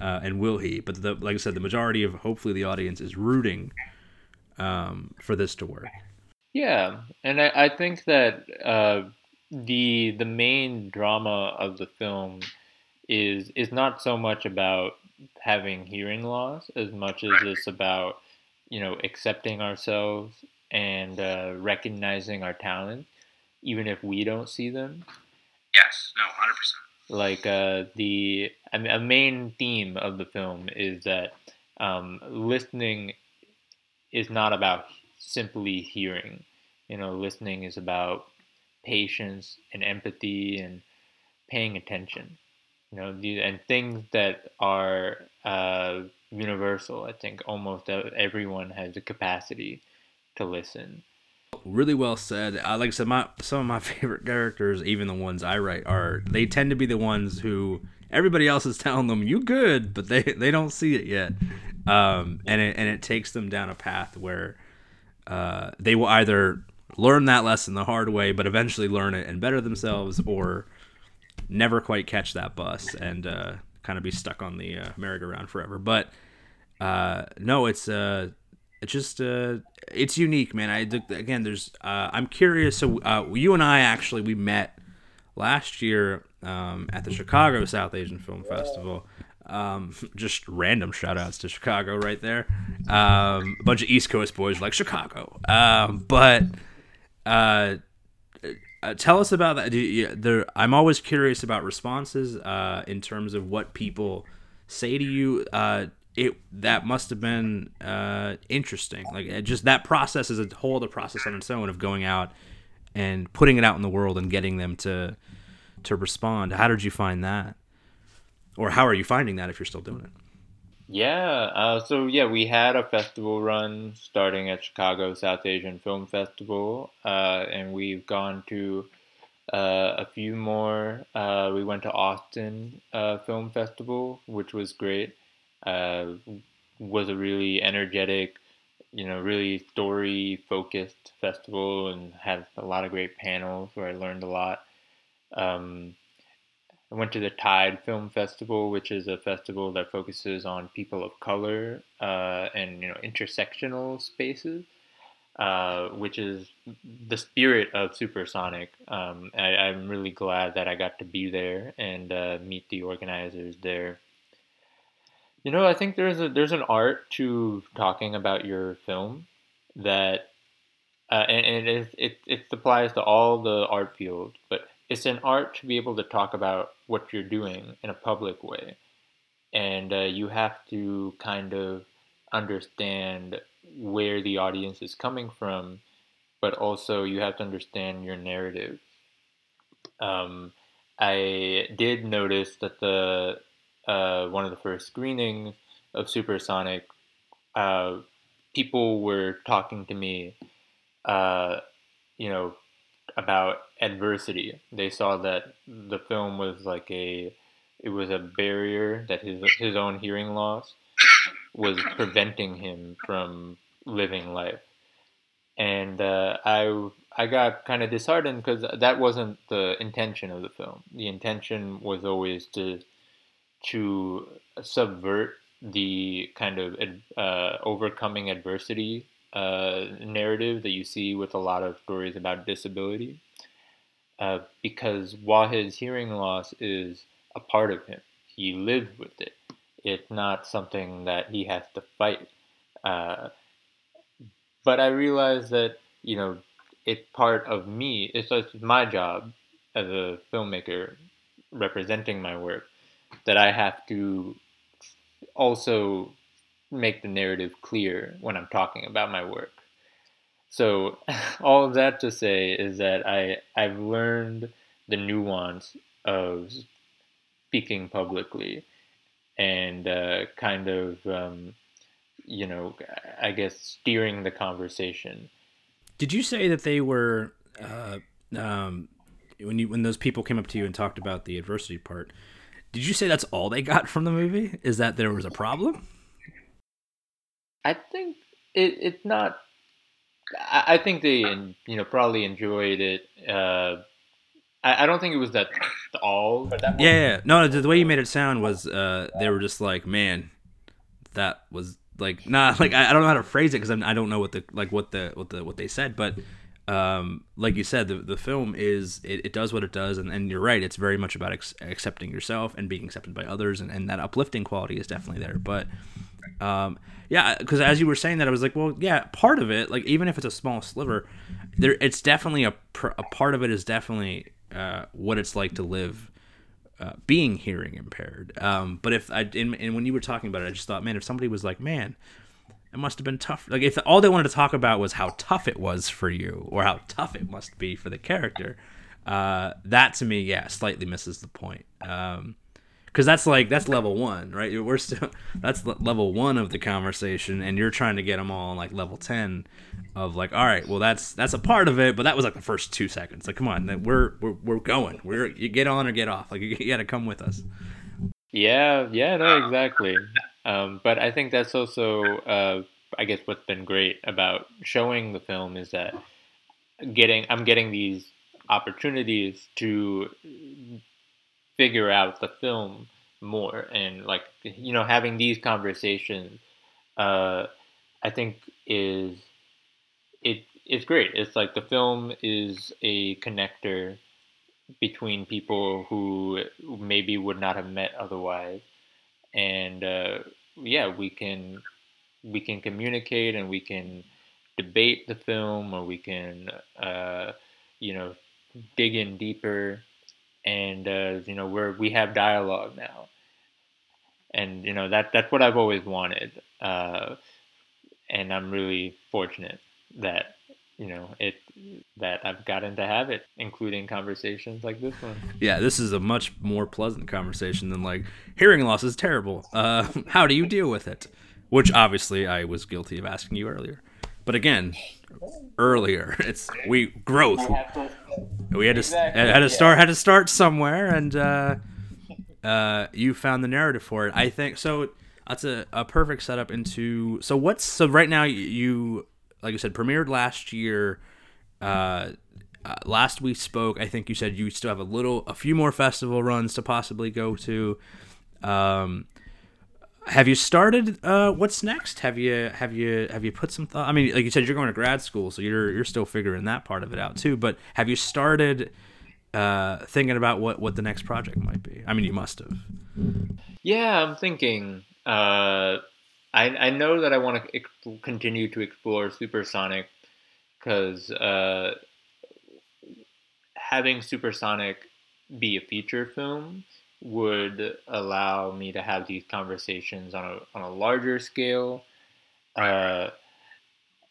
Uh, and will he? But the, like I said, the majority of hopefully the audience is rooting um, for this to work. Yeah, and I, I think that uh, the the main drama of the film is is not so much about having hearing loss as much as it's about you know accepting ourselves and uh, recognizing our talent even if we don't see them. Yes, no, hundred percent. like uh, the I mean, a main theme of the film is that um, listening is not about simply hearing. You know listening is about patience and empathy and paying attention you know these, and things that are uh, universal i think almost everyone has the capacity to listen really well said. Uh, like I said, my some of my favorite characters, even the ones I write, are they tend to be the ones who everybody else is telling them you good, but they they don't see it yet, um, and it and it takes them down a path where uh, they will either learn that lesson the hard way, but eventually learn it and better themselves, or never quite catch that bus and uh, kind of be stuck on the uh, merry-go-round forever. But uh, no, it's uh, it's just uh, it's unique, man. I again, there's uh, I'm curious. So uh, you and I actually we met last year um, at the Chicago South Asian Film Festival. Um, just random shout outs to Chicago right there. Um, a bunch of East Coast boys like Chicago. Um, but uh, uh, tell us about that. You, there, I'm always curious about responses uh, in terms of what people say to you. Uh, it that must have been uh, interesting. Like just that process is a whole other process on its own of going out and putting it out in the world and getting them to to respond. How did you find that, or how are you finding that if you're still doing it? Yeah, uh, so yeah, we had a festival run starting at Chicago South Asian Film Festival, uh, and we've gone to uh, a few more. Uh, we went to Austin uh, Film Festival, which was great. Uh, was a really energetic, you know, really story focused festival, and had a lot of great panels where I learned a lot. Um, I went to the Tide Film Festival, which is a festival that focuses on people of color uh, and you know intersectional spaces, uh, which is the spirit of Supersonic. Um, I, am really glad that I got to be there and uh, meet the organizers there. You know, I think there's a there's an art to talking about your film that, uh, and, and it, it it applies to all the art fields, but it's an art to be able to talk about what you're doing in a public way. And uh, you have to kind of understand where the audience is coming from, but also you have to understand your narrative. Um, I did notice that the uh, one of the first screenings of Supersonic, uh, people were talking to me, uh, you know, about adversity. They saw that the film was like a it was a barrier that his his own hearing loss was preventing him from living life. And uh, I I got kind of disheartened because that wasn't the intention of the film. The intention was always to to subvert the kind of uh, overcoming adversity uh, narrative that you see with a lot of stories about disability. Uh, because while his hearing loss is a part of him, he lives with it. It's not something that he has to fight. Uh, but I realize that, you know, it's part of me, it's, it's my job as a filmmaker representing my work that I have to also make the narrative clear when I'm talking about my work. So all of that to say is that I I've learned the nuance of speaking publicly and uh, kind of um, you know I guess steering the conversation. Did you say that they were uh, um, when you when those people came up to you and talked about the adversity part? Did you say that's all they got from the movie? Is that there was a problem? I think it, it's not. I, I think they, you know, probably enjoyed it. Uh, I, I don't think it was that all. That Yeah, yeah. No, the, the way you made it sound was uh, they were just like, man, that was like not like I, I don't know how to phrase it because I don't know what the like what the what the what they said, but um, like you said, the, the film is it, it does what it does, and, and you're right. It's very much about ex- accepting yourself and being accepted by others, and, and that uplifting quality is definitely there. But um, yeah, because as you were saying that, I was like, well, yeah, part of it, like even if it's a small sliver, there it's definitely a a part of it is definitely uh, what it's like to live. Uh, being hearing impaired, um, but if I and, and when you were talking about it, I just thought, man, if somebody was like, man, it must have been tough. Like if all they wanted to talk about was how tough it was for you, or how tough it must be for the character, uh, that to me, yeah, slightly misses the point. Um, because that's like that's level one, right? We're still that's level one of the conversation, and you're trying to get them all on like level ten of like, all right, well that's that's a part of it, but that was like the first two seconds. Like, come on, we're we're we're going. We're you get on or get off. Like you, you got to come with us. Yeah, yeah, no, exactly. Um, but I think that's also, uh, I guess, what's been great about showing the film is that getting I'm getting these opportunities to figure out the film more. And like you know having these conversations uh, I think is it it's great. It's like the film is a connector between people who maybe would not have met otherwise, and uh, yeah, we can we can communicate and we can debate the film or we can uh, you know dig in deeper and uh, you know we're we have dialogue now and you know that that's what I've always wanted uh, and I'm really fortunate that you know it that I've gotten to have it, including conversations like this one. Yeah, this is a much more pleasant conversation than like hearing loss is terrible. Uh, how do you deal with it? Which obviously I was guilty of asking you earlier. But again, earlier it's we growth. We had to exactly, had to start had to start somewhere, and uh, uh, you found the narrative for it. I think so. That's a, a perfect setup into. So what's so right now you like I said, premiered last year. Uh, uh, last we spoke, I think you said you still have a little, a few more festival runs to possibly go to. Um, have you started? Uh, what's next? Have you have you have you put some thought? I mean, like you said, you're going to grad school, so you're you're still figuring that part of it out too. But have you started uh, thinking about what what the next project might be? I mean, you must have. Yeah, I'm thinking. Uh, I, I know that I want to continue to explore Supersonic because uh, having Supersonic be a feature film would allow me to have these conversations on a on a larger scale, uh,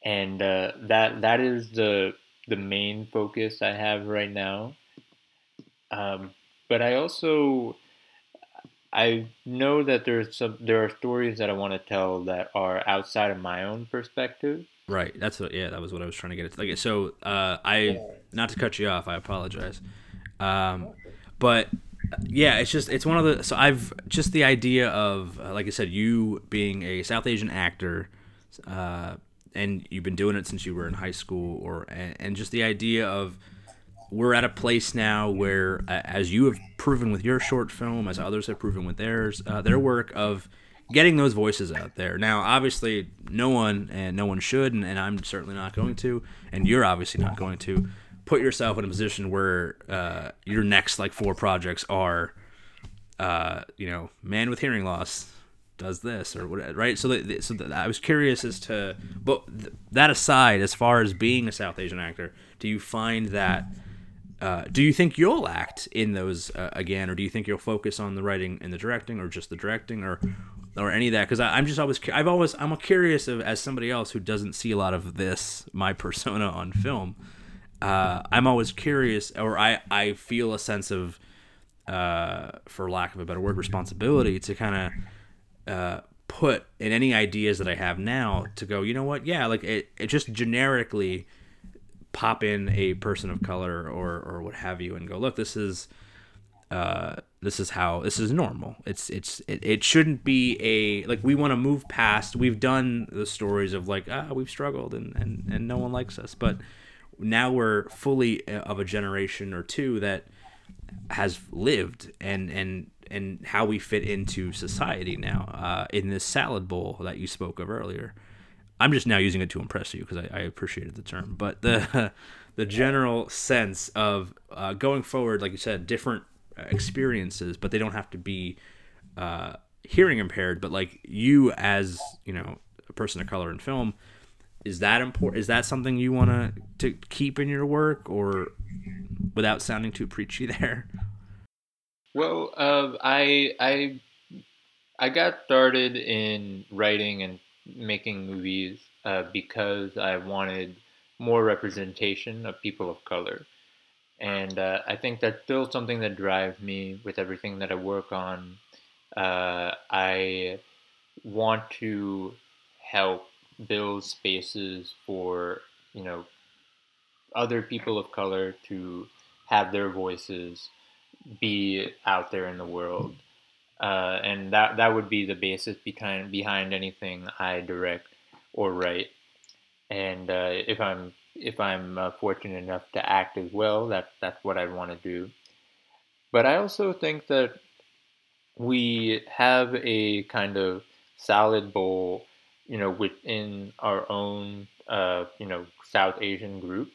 and uh, that that is the the main focus I have right now. Um, but I also I know that there's some there are stories that I want to tell that are outside of my own perspective. Right. That's what. Yeah, that was what I was trying to get at. Like, so uh, I not to cut you off. I apologize. Um, but yeah, it's just it's one of the. So I've just the idea of uh, like I said, you being a South Asian actor, uh, and you've been doing it since you were in high school, or and, and just the idea of we're at a place now where, as you have proven with your short film, as others have proven with theirs, uh, their work of getting those voices out there. Now, obviously, no one and no one should, and, and, I'm certainly not going to, and you're obviously not going to put yourself in a position where uh, your next like four projects are, uh, you know, man with hearing loss does this or what, right? So, that, so I was curious as to, but that aside, as far as being a South Asian actor, do you find that uh, do you think you'll act in those uh, again, or do you think you'll focus on the writing and the directing, or just the directing, or or any of that? Because I'm just always I've always I'm curious of as somebody else who doesn't see a lot of this my persona on film. Uh, I'm always curious, or I I feel a sense of, uh, for lack of a better word, responsibility to kind of uh, put in any ideas that I have now to go. You know what? Yeah, like it, it just generically pop in a person of color or or what have you and go look this is uh this is how this is normal it's it's it, it shouldn't be a like we want to move past we've done the stories of like ah we've struggled and and, and no one likes us but now we're fully uh, of a generation or two that has lived and and and how we fit into society now uh, in this salad bowl that you spoke of earlier I'm just now using it to impress you because I, I, appreciated the term, but the the general sense of uh, going forward, like you said, different experiences, but they don't have to be uh, hearing impaired. But like you, as you know, a person of color in film, is that important? Is that something you want to to keep in your work, or without sounding too preachy there? Well, uh, I I I got started in writing and making movies uh, because I wanted more representation of people of color. And uh, I think that's still something that drives me with everything that I work on. Uh, I want to help build spaces for, you know, other people of color to have their voices be out there in the world uh, and that that would be the basis behind behind anything I direct or write. And uh, if I'm if I'm uh, fortunate enough to act as well, that that's what I want to do. But I also think that we have a kind of salad bowl, you know, within our own, uh, you know, South Asian group.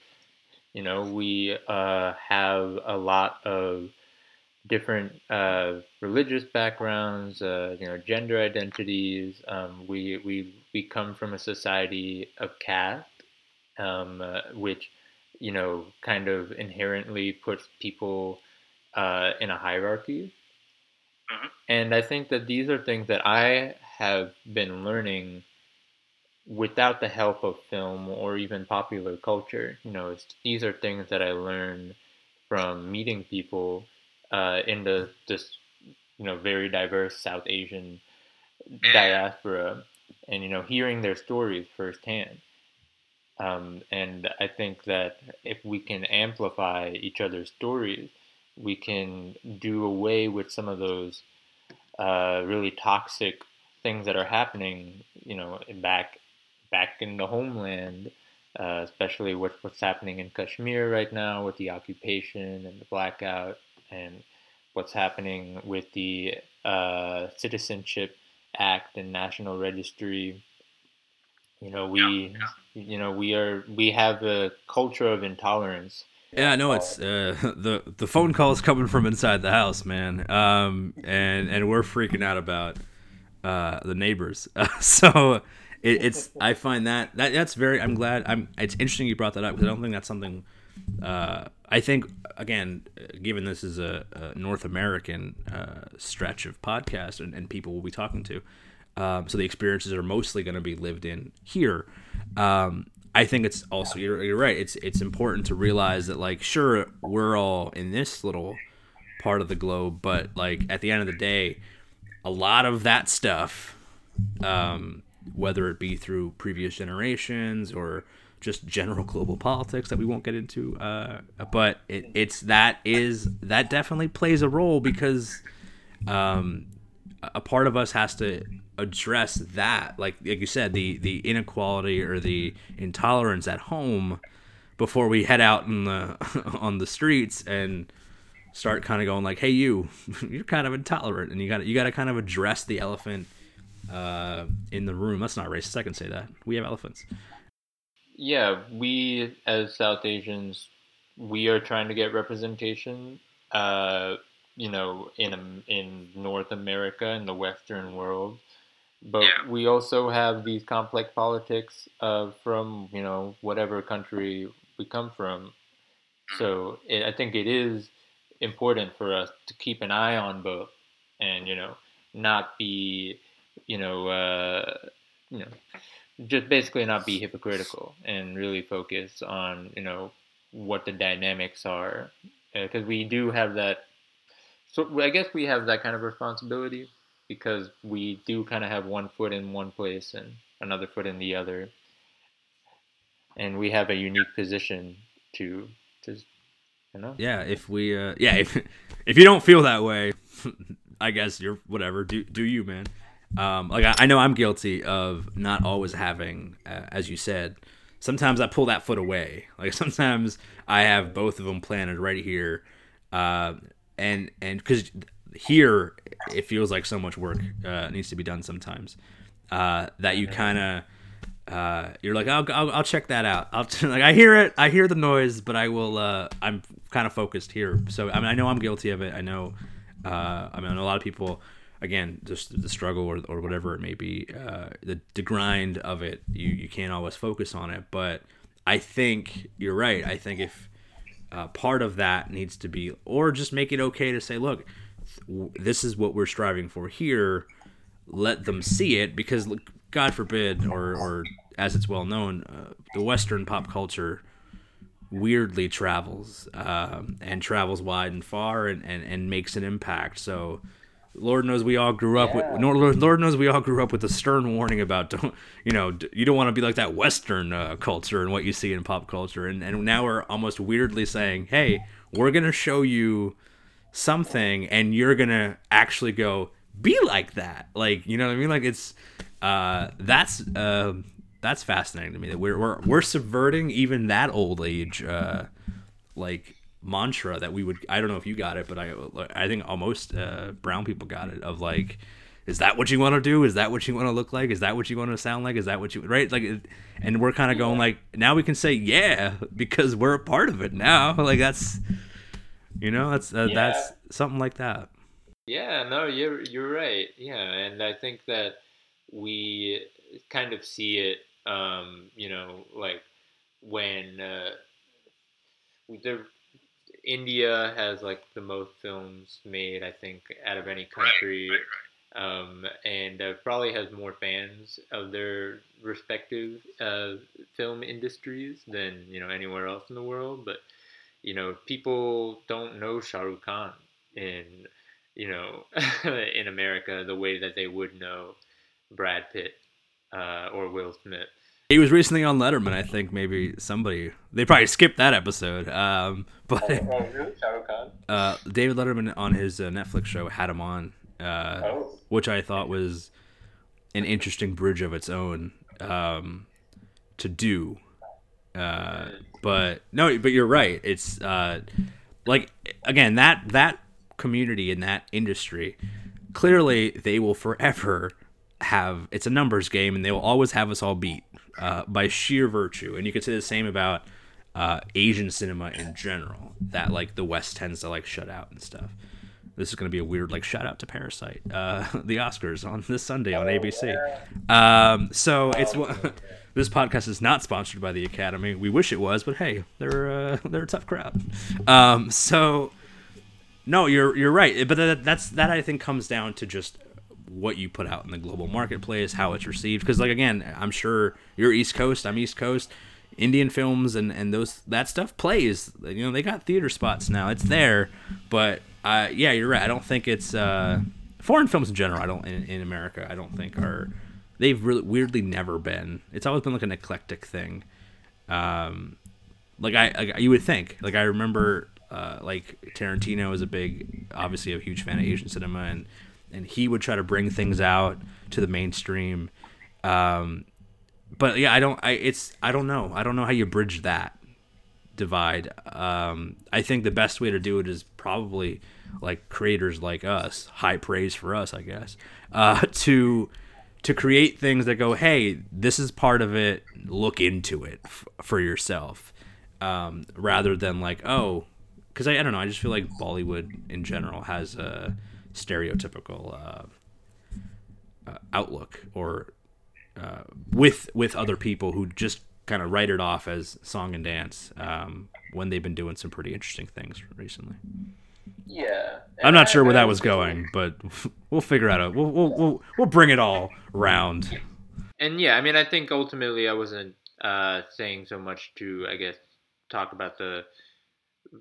You know, we uh, have a lot of different uh, religious backgrounds, uh, you know, gender identities. Um, we we we come from a society of caste, um, uh, which you know kind of inherently puts people uh, in a hierarchy. Mm-hmm. And I think that these are things that I have been learning without the help of film or even popular culture. You know, these are things that I learned from meeting people uh, in the this you know very diverse South Asian diaspora, and you know hearing their stories firsthand. Um, and I think that if we can amplify each other's stories, we can do away with some of those uh, really toxic things that are happening, you know, back back in the homeland, uh, especially with what's happening in Kashmir right now with the occupation and the blackout and what's happening with the uh, Citizenship Act and National Registry. You know, we, yeah, yeah. you know, we are we have a culture of intolerance. Yeah, no, it's uh, the the phone call is coming from inside the house, man, um, and and we're freaking out about uh, the neighbors. So it, it's I find that that that's very. I'm glad. I'm. It's interesting you brought that up because I don't think that's something uh, I think again, given this is a, a North American uh, stretch of podcast and, and, people we'll be talking to, um, so the experiences are mostly going to be lived in here. Um, I think it's also you're, you're right. It's it's important to realize that like sure we're all in this little part of the globe, but like at the end of the day, a lot of that stuff, um, whether it be through previous generations or just general global politics that we won't get into. Uh, but it, it's that is that definitely plays a role because um, a part of us has to address that, like like you said, the the inequality or the intolerance at home before we head out in the on the streets and start kind of going like, "Hey, you, you're kind of intolerant," and you got you got to kind of address the elephant uh, in the room. That's not racist. I can say that we have elephants. Yeah, we as South Asians, we are trying to get representation. Uh, you know, in in North America in the Western world, but yeah. we also have these complex politics uh, from you know whatever country we come from. So it, I think it is important for us to keep an eye on both, and you know, not be, you know, uh, you know, just basically not be hypocritical and really focus on you know what the dynamics are, because we do have that. So I guess we have that kind of responsibility because we do kind of have one foot in one place and another foot in the other, and we have a unique position to just you know. Yeah, if we uh yeah, if if you don't feel that way, I guess you're whatever. Do do you, man? Um like I, I know I'm guilty of not always having uh, as you said, sometimes I pull that foot away. Like sometimes I have both of them planted right here. Uh and and cuz here it feels like so much work uh, needs to be done sometimes uh, that you kind of uh, you're like I'll, I'll, I'll check that out I'll like I hear it I hear the noise but I will uh, I'm kind of focused here so I mean I know I'm guilty of it I know I mean I know a lot of people again just the struggle or, or whatever it may be uh, the, the grind of it you, you can't always focus on it. But I think you're right I think if uh, part of that needs to be or just make it okay to say look this is what we're striving for here. Let them see it because god forbid or or as it's well known uh, the western pop culture weirdly travels um, and travels wide and far and, and, and makes an impact. So lord knows we all grew up with lord, lord knows we all grew up with a stern warning about don't you know you don't want to be like that western uh, culture and what you see in pop culture. And, and now we're almost weirdly saying hey we're gonna show you something and you're gonna actually go be like that. Like you know what i mean? Like it's uh that's uh that's fascinating to me that we're we're, we're subverting even that old age uh like mantra that we would i don't know if you got it but i i think almost uh brown people got it of like is that what you want to do is that what you want to look like is that what you want to sound like is that what you right like and we're kind of going like now we can say yeah because we're a part of it now like that's you know, that's uh, Yeah. that's something like that. Yeah, no, you're you're right. Yeah, and I think that we kind of see it, um, you know, like when uh, there, India has like the most films made, I think, out of any country, Right, right, um, and uh, probably has more fans of their respective uh, film industries than you know anywhere else in the world. But you know, people don't know Shah Rukh Khan in you know in America the way that they would know Brad Pitt uh, or Will Smith. He was recently on Letterman. I think maybe somebody they probably skipped that episode. Um, but really, Shah Khan? uh, David Letterman on his uh, Netflix show had him on, uh, Oh. which I thought was an interesting bridge of its own um, to do. Uh, but no, but you're right. It's uh, like again that that community in that industry clearly they will forever have it's a numbers game and they will always have us all beat uh, by sheer virtue. And you could say the same about uh, asian cinema in general that like the west tends to like shut out and stuff. This is going to be a weird like shout out to parasite uh, the oscars on this sunday on abc um, so it's this podcast is not sponsored by the academy. We wish it was but hey they're uh, they're a tough crowd. Um, so no, you're you're right, but that, that's that I think comes down to just what you put out in the global marketplace, how it's received. Because like again, I'm sure you're East Coast, I'm East Coast. Indian films and and those that stuff plays. You know, they got theater spots now. It's there, but uh, yeah, you're right. I don't think it's uh, foreign films in general. I don't in, in America. I don't think are they've really weirdly never been. It's always been like an eclectic thing. Um, like I, like you would think. Like I remember, uh, like Tarantino is a big, obviously a huge fan of Asian cinema, and and he would try to bring things out to the mainstream. Um, but yeah, I don't. I it's I don't know. I don't know how you bridge that divide. Um, I think the best way to do it is probably like creators like us, high praise for us, I guess, uh, to to create things that go, hey, this is part of it. Look into it f- for yourself, um, rather than like, oh, because I, I don't know. I just feel like Bollywood in general has a stereotypical uh, uh, outlook or uh, with with other people who just kind of write it off as song and dance, um, when they've been doing some pretty interesting things recently. Yeah. I'm not And sure where I that was going, but we'll figure out. A, we'll, we'll we'll we'll bring it all round. And yeah, I mean, I think ultimately I wasn't uh, saying so much to, I guess, talk about the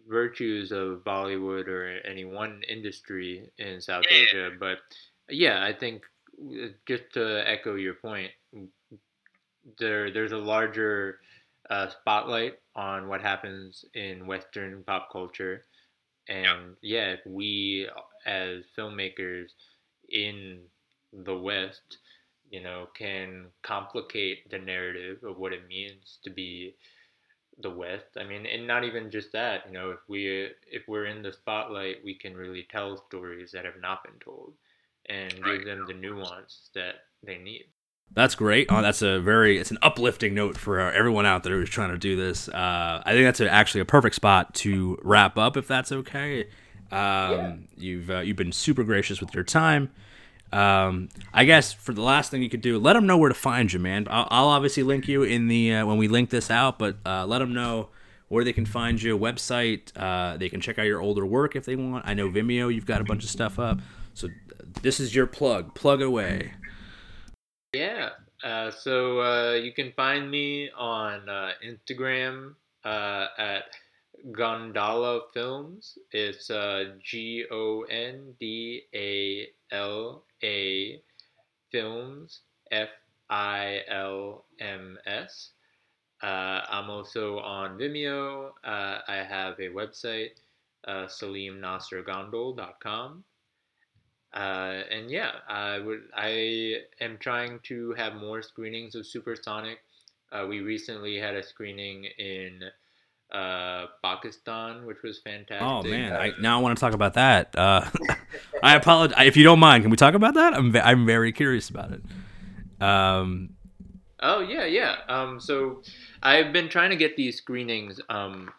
virtues of Bollywood or any one industry in South Yeah. Asia, but yeah, I think uh, just to echo your point, there there's a larger uh, spotlight on what happens in Western pop culture, and yeah, if we as filmmakers in the West you know, can complicate the narrative of what it means to be the West. I mean, and not even just that. You know, if we if we're in the spotlight, we can really tell stories that have not been told, and Right. give them the nuance that they need. That's great. Oh, that's a very it's an uplifting note for uh, everyone out there who's trying to do this. Uh, I think that's a, actually a perfect spot to wrap up, if that's okay. Um, You've uh, you've been super gracious with your time. Um, I guess for the last thing you could do, let them know where to find you, man. I'll, I'll obviously link you in the uh, when we link this out, but uh, let them know where they can find you. Website, uh, they can check out your older work if they want. I know Vimeo, you've got a bunch of stuff up. So this is your plug. Plug away. Yeah. Uh, so uh, you can find me on uh, Instagram uh, at Gondala Films. It's uh, G O N D A L A Films F I L M S. Uh, I'm also on Vimeo. Uh, I have a website, uh, salimnassergondol.com. Uh, and yeah, I would. I am trying to have more screenings of Supersonic. Uh, we recently had a screening in uh, Pakistan, which was fantastic. Oh man, I now I want to talk about that. Uh, I apologize if you don't mind. Can we talk about that? I'm I'm very curious about it. Um, Oh yeah, yeah. Um, so I've been trying to get these screenings um,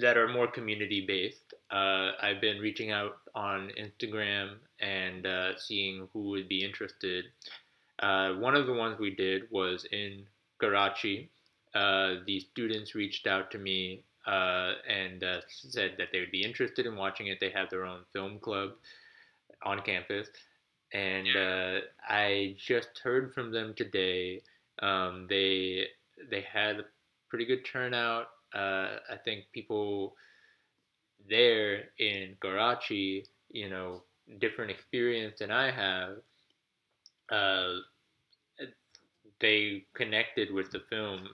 that are more community based. Uh, I've been reaching out on Instagram and uh, seeing who would be interested. Uh, one of the ones we did was in Karachi. Uh, the students reached out to me uh, and uh, said that they would be interested in watching it. They have their own film club on campus, and uh, I just heard from them today. Um, they they had a pretty good turnout. Uh, I think people there in Karachi, you know, different experience than I have. Uh, they connected with the film,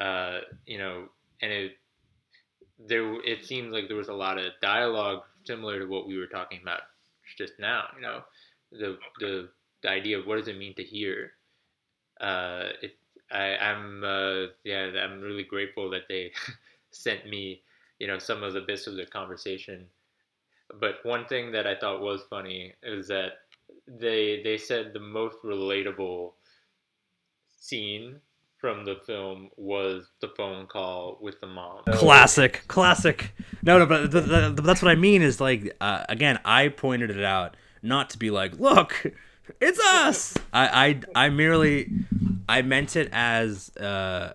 uh, you know, and it there it seems like there was a lot of dialogue similar to what we were talking about just now. You know, the the, the idea of what does it mean to hear. Uh, it, I, I'm uh, yeah, I'm really grateful that they sent me, you know, some of the bits of the conversation. But one thing that I thought was funny is that they they said the most relatable scene from the film was the phone call with the mom. classic, classic. No, no, but th- th- that's what I mean. Is like uh, again, I pointed it out not to be like, look, it's us. I I, I merely I meant it as uh,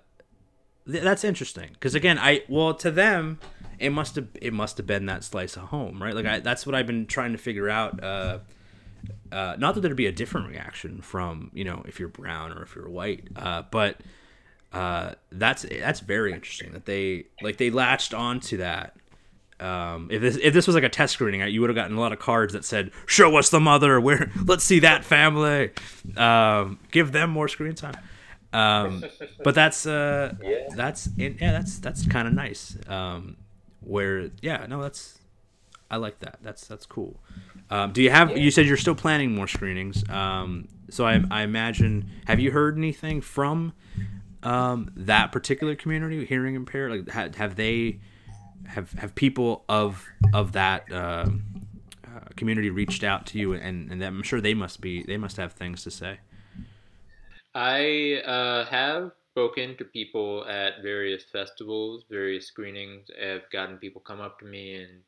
th- that's interesting because again, I well to them it must have it must have been that slice of home, right? Like I, that's what I've been trying to figure out. Uh, uh, not that there'd be a different reaction from you know if you're brown or if you're white, uh, but uh, that's that's very interesting that they like they latched onto that. Um, if this if this was like a test screening, you would have gotten a lot of cards that said "Show us the mother," "Where let's see that family," um, give them more screen time. Um, but that's uh, that's yeah, that's that's kind of nice. Um, where yeah, no, that's I like that. That's that's cool. Um, do you have? You said you're still planning more screenings. Um, so I, I imagine. Have you heard anything from um, that particular community, hearing impaired? Like, have, have they have have people of of that um uh, community reached out to you? And and I'm sure they must be. They must have things to say. I uh, have spoken to people at various festivals, various screenings. I've gotten people come up to me and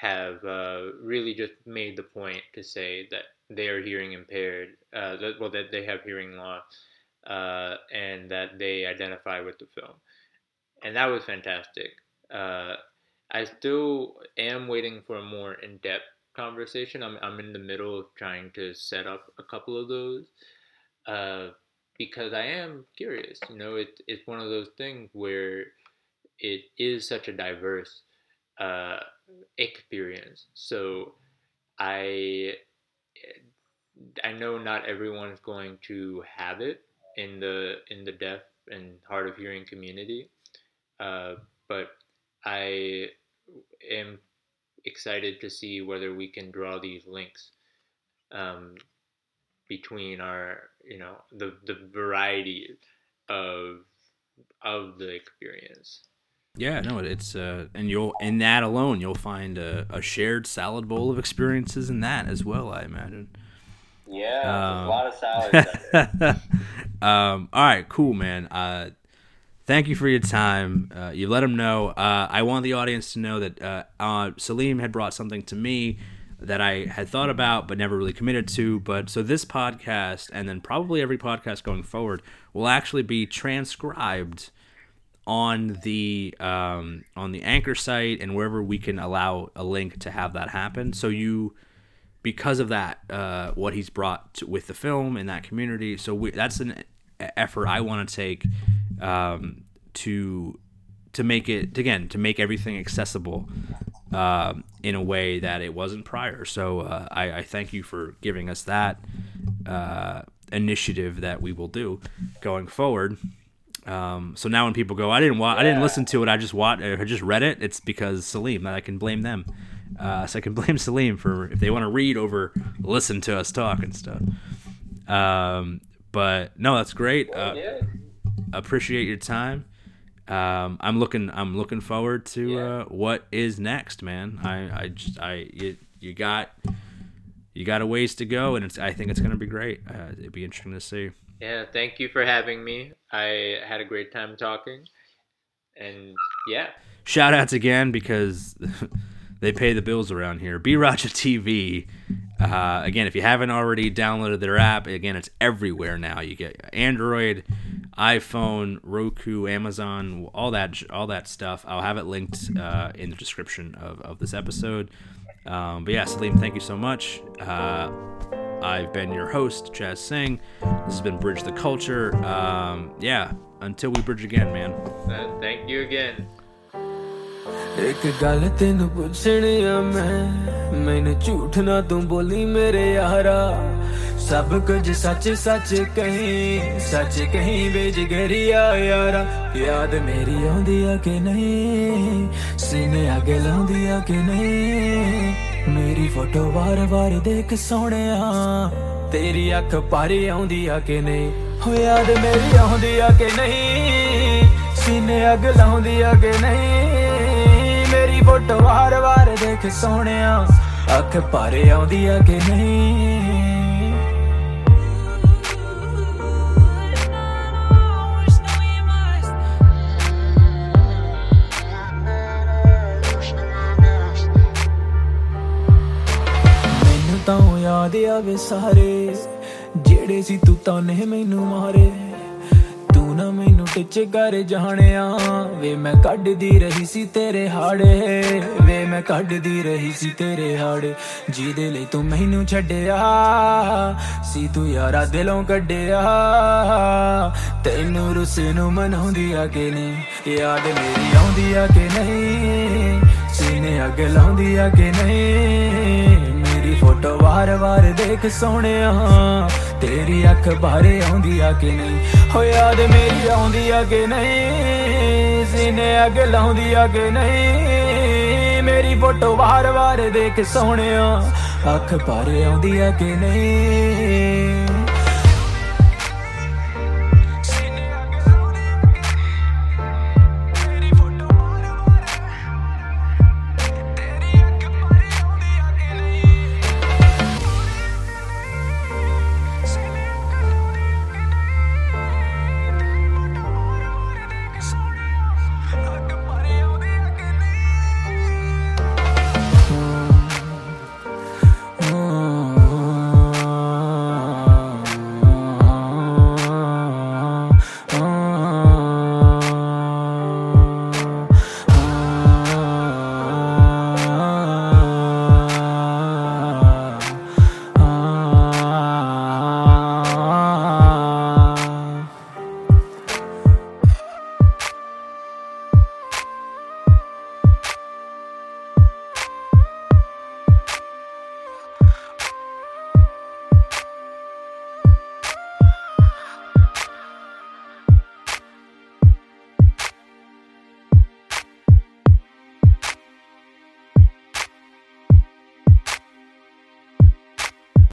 have uh, really just made the point to say that they are hearing impaired. Uh, that, well, that they have hearing loss, uh, and that they identify with the film, and that was fantastic. Uh, I still am waiting for a more in depth conversation. I'm I'm in the middle of trying to set up a couple of those. Uh, because I am curious. You know, it, it's one of those things where it is such a diverse uh, experience. So I I know not everyone's going to have it in the in the deaf and hard of hearing community, uh, but I am excited to see whether we can draw these links um, between our you know the the variety of of the experience. Yeah, no, it's uh, and you'll in that alone you'll find a, a shared salad bowl of experiences in that as well. I imagine. Yeah, Um, a lot of salads. um, all right, cool, man. Uh, thank you for your time. Uh, you let them know. Uh, I want the audience to know that uh, uh, Salim had brought something to me that I had thought about but never really committed to. But so this podcast, and then probably every podcast going forward, will actually be transcribed on the um, on the anchor site and wherever we can allow a link to have that happen. So you because of that, uh, what he's brought to, with the film and that community. So we, that's an effort I want to take um, to to make it again to make everything accessible um, in a way that it wasn't prior. So uh, I, I thank you for giving us that uh, initiative that we will do going forward. Um, so now when people go, I didn't wa- I didn't listen to it. I just watched, I just read it. It's because Salim that I can blame them. Uh, so I can blame Salim for if they want to read over, listen to us talk and stuff. Um, but no, that's great. Uh, yeah. appreciate your time. Um, I'm looking. I'm looking forward to Yeah. uh, what is next, man. I, I just, I, you, you got, you got a ways to go, and it's. I think it's gonna be great. Uh, it'd be interesting to see. Yeah, thank you for having me. I had a great time talking. And yeah, Shout outs again because they pay the bills around here. B Raja TV. Uh, again, if you haven't already downloaded their app, again, it's everywhere now. You get Android, iPhone, Roku, Amazon, all that, all that stuff. I'll have it linked uh, in the description of, of this episode. Um, but yeah, Salim, thank you so much. Uh, I've been your host, Chaz Singh. This has been Bridge the Culture. Um, yeah, until we bridge again, man. uh, thank you again. ਇੱਕ ਗੱਲ ਤੈਨੂੰ ਪੁੱਛਣੀ ਆ ਮੈਂ ਮੈਨੂੰ ਝੂਠ ਨਾ ਤੂੰ ਬੋਲੀ ਮੇਰੇ ਯਾਰਾ ਸਭ ਕੁਝ ਸੱਚ ਸੱਚ ਕਹੀਂ ਸੱਚ ਕਹੀਂ ਬੇਜਗਰੀਆ ਯਾਰਾ ਯਾਦ ਮੇਰੀ ਆਉਂਦੀ ਆ ਕਿ ਨਹੀਂ ਸੀਨੇ ਅੱਗੇ ਲਾਉਂਦੀ ਆ ਕਿ ਨਹੀਂ ਮੇਰੀ ਫੋਟੋ ਵਾਰ-ਵਾਰ ਦੇਖ ਸੋਹਣਿਆ। ਤੇਰੀ ਅੱਖ ਪਾਰੀ ਆਉਂਦੀ ਆ ਕਿ ਨਹੀਂ? ਹੋ ਯਾਦ ਮੇਰੀ ਆਉਂਦੀ ਆ ਕਿ ਨਹੀਂ? ਸੀਨੇ ਅੱਗ ਲਾਉਂਦੀ ਆ ਕਿ ਨਹੀਂ? ਮੇਰੀ ਫੋਟੋ ਵਾਰ-ਵਾਰ ਦੇਖ ਸੋਹਣਿਆ। ਅੱਖ ਭਾਰੇ ਆਉਂਦੀ ਆ ਕਿ ਨਹੀਂ? ਯਾਦ ਆਵੇ ਸਾਰੇ। ਜਿਹੜੇ ਸੀ ਤੂੰ ਤਾਨੇ ਮੈਨੂੰ ਮਾਰੇ। ਤੂੰ ਨਾ ਮੈਨੂੰ ਟਿੱਚ ਕਰ ਜਾਣਿਆ। ਵੇ ਮੈਂ ਕੱਢਦੀ ਰਹੀ ਸੀ ਤੇਰੇ ਹਾੜੇ। ਵੇ ਮੈਂ ਕੱਢਦੀ ਰਹੀ ਸੀ ਤੇਰੇ ਹਾੜੇ। ਜਿਹਦੇ ਲਈ ਤੂੰ ਮੈਨੂੰ ਛੱਡਿਆ। ਸੀ ਤੂੰ ਯਾਰਾ ਦਿਲੋਂ ਕੱਢਿਆ। ਤੈਨੂੰ ਰੁੱਸੇ ਨੂੰ ਮਨਾਉਂਦੀ ਆ ਕਿ ਨਹੀਂ? ਯਾਦ ਮੇਰੀ ਆਉਂਦੀ ਆ ਕਿ ਨਹੀਂ? ਸੀਨੇ ਅੱਗ ਲਾਉਂਦੀ ਆ ਕਿ ਨਹੀਂ? ਮੇਰੀ ਫੋਟੋ ਵਾਰ-ਵਾਰ ਦੇਖ ਸੋਹਣਿਆ, ਤੇਰੀ ਅੱਖ ਬਾਰੇ ਆਉਂਦੀ ਆ ਕਿ ਨਹੀਂ? ਹੋ ਯਾਦ ਮੇਰੀ ਆਉਂਦੀ ਆ ਕਿ ਨਹੀਂ? ਸੀਨੇ ਅੱਗ ਲਾਉਂਦੀ ਆ ਕਿ ਨਹੀਂ? ਮੇਰੀ ਫੋਟੋ ਵਾਰ-ਵਾਰ ਦੇਖ ਸੋਹਣਿਆ, ਅੱਖ ਬਾਰੇ ਆਉਂਦੀ ਆ ਕਿ ਨਹੀਂ?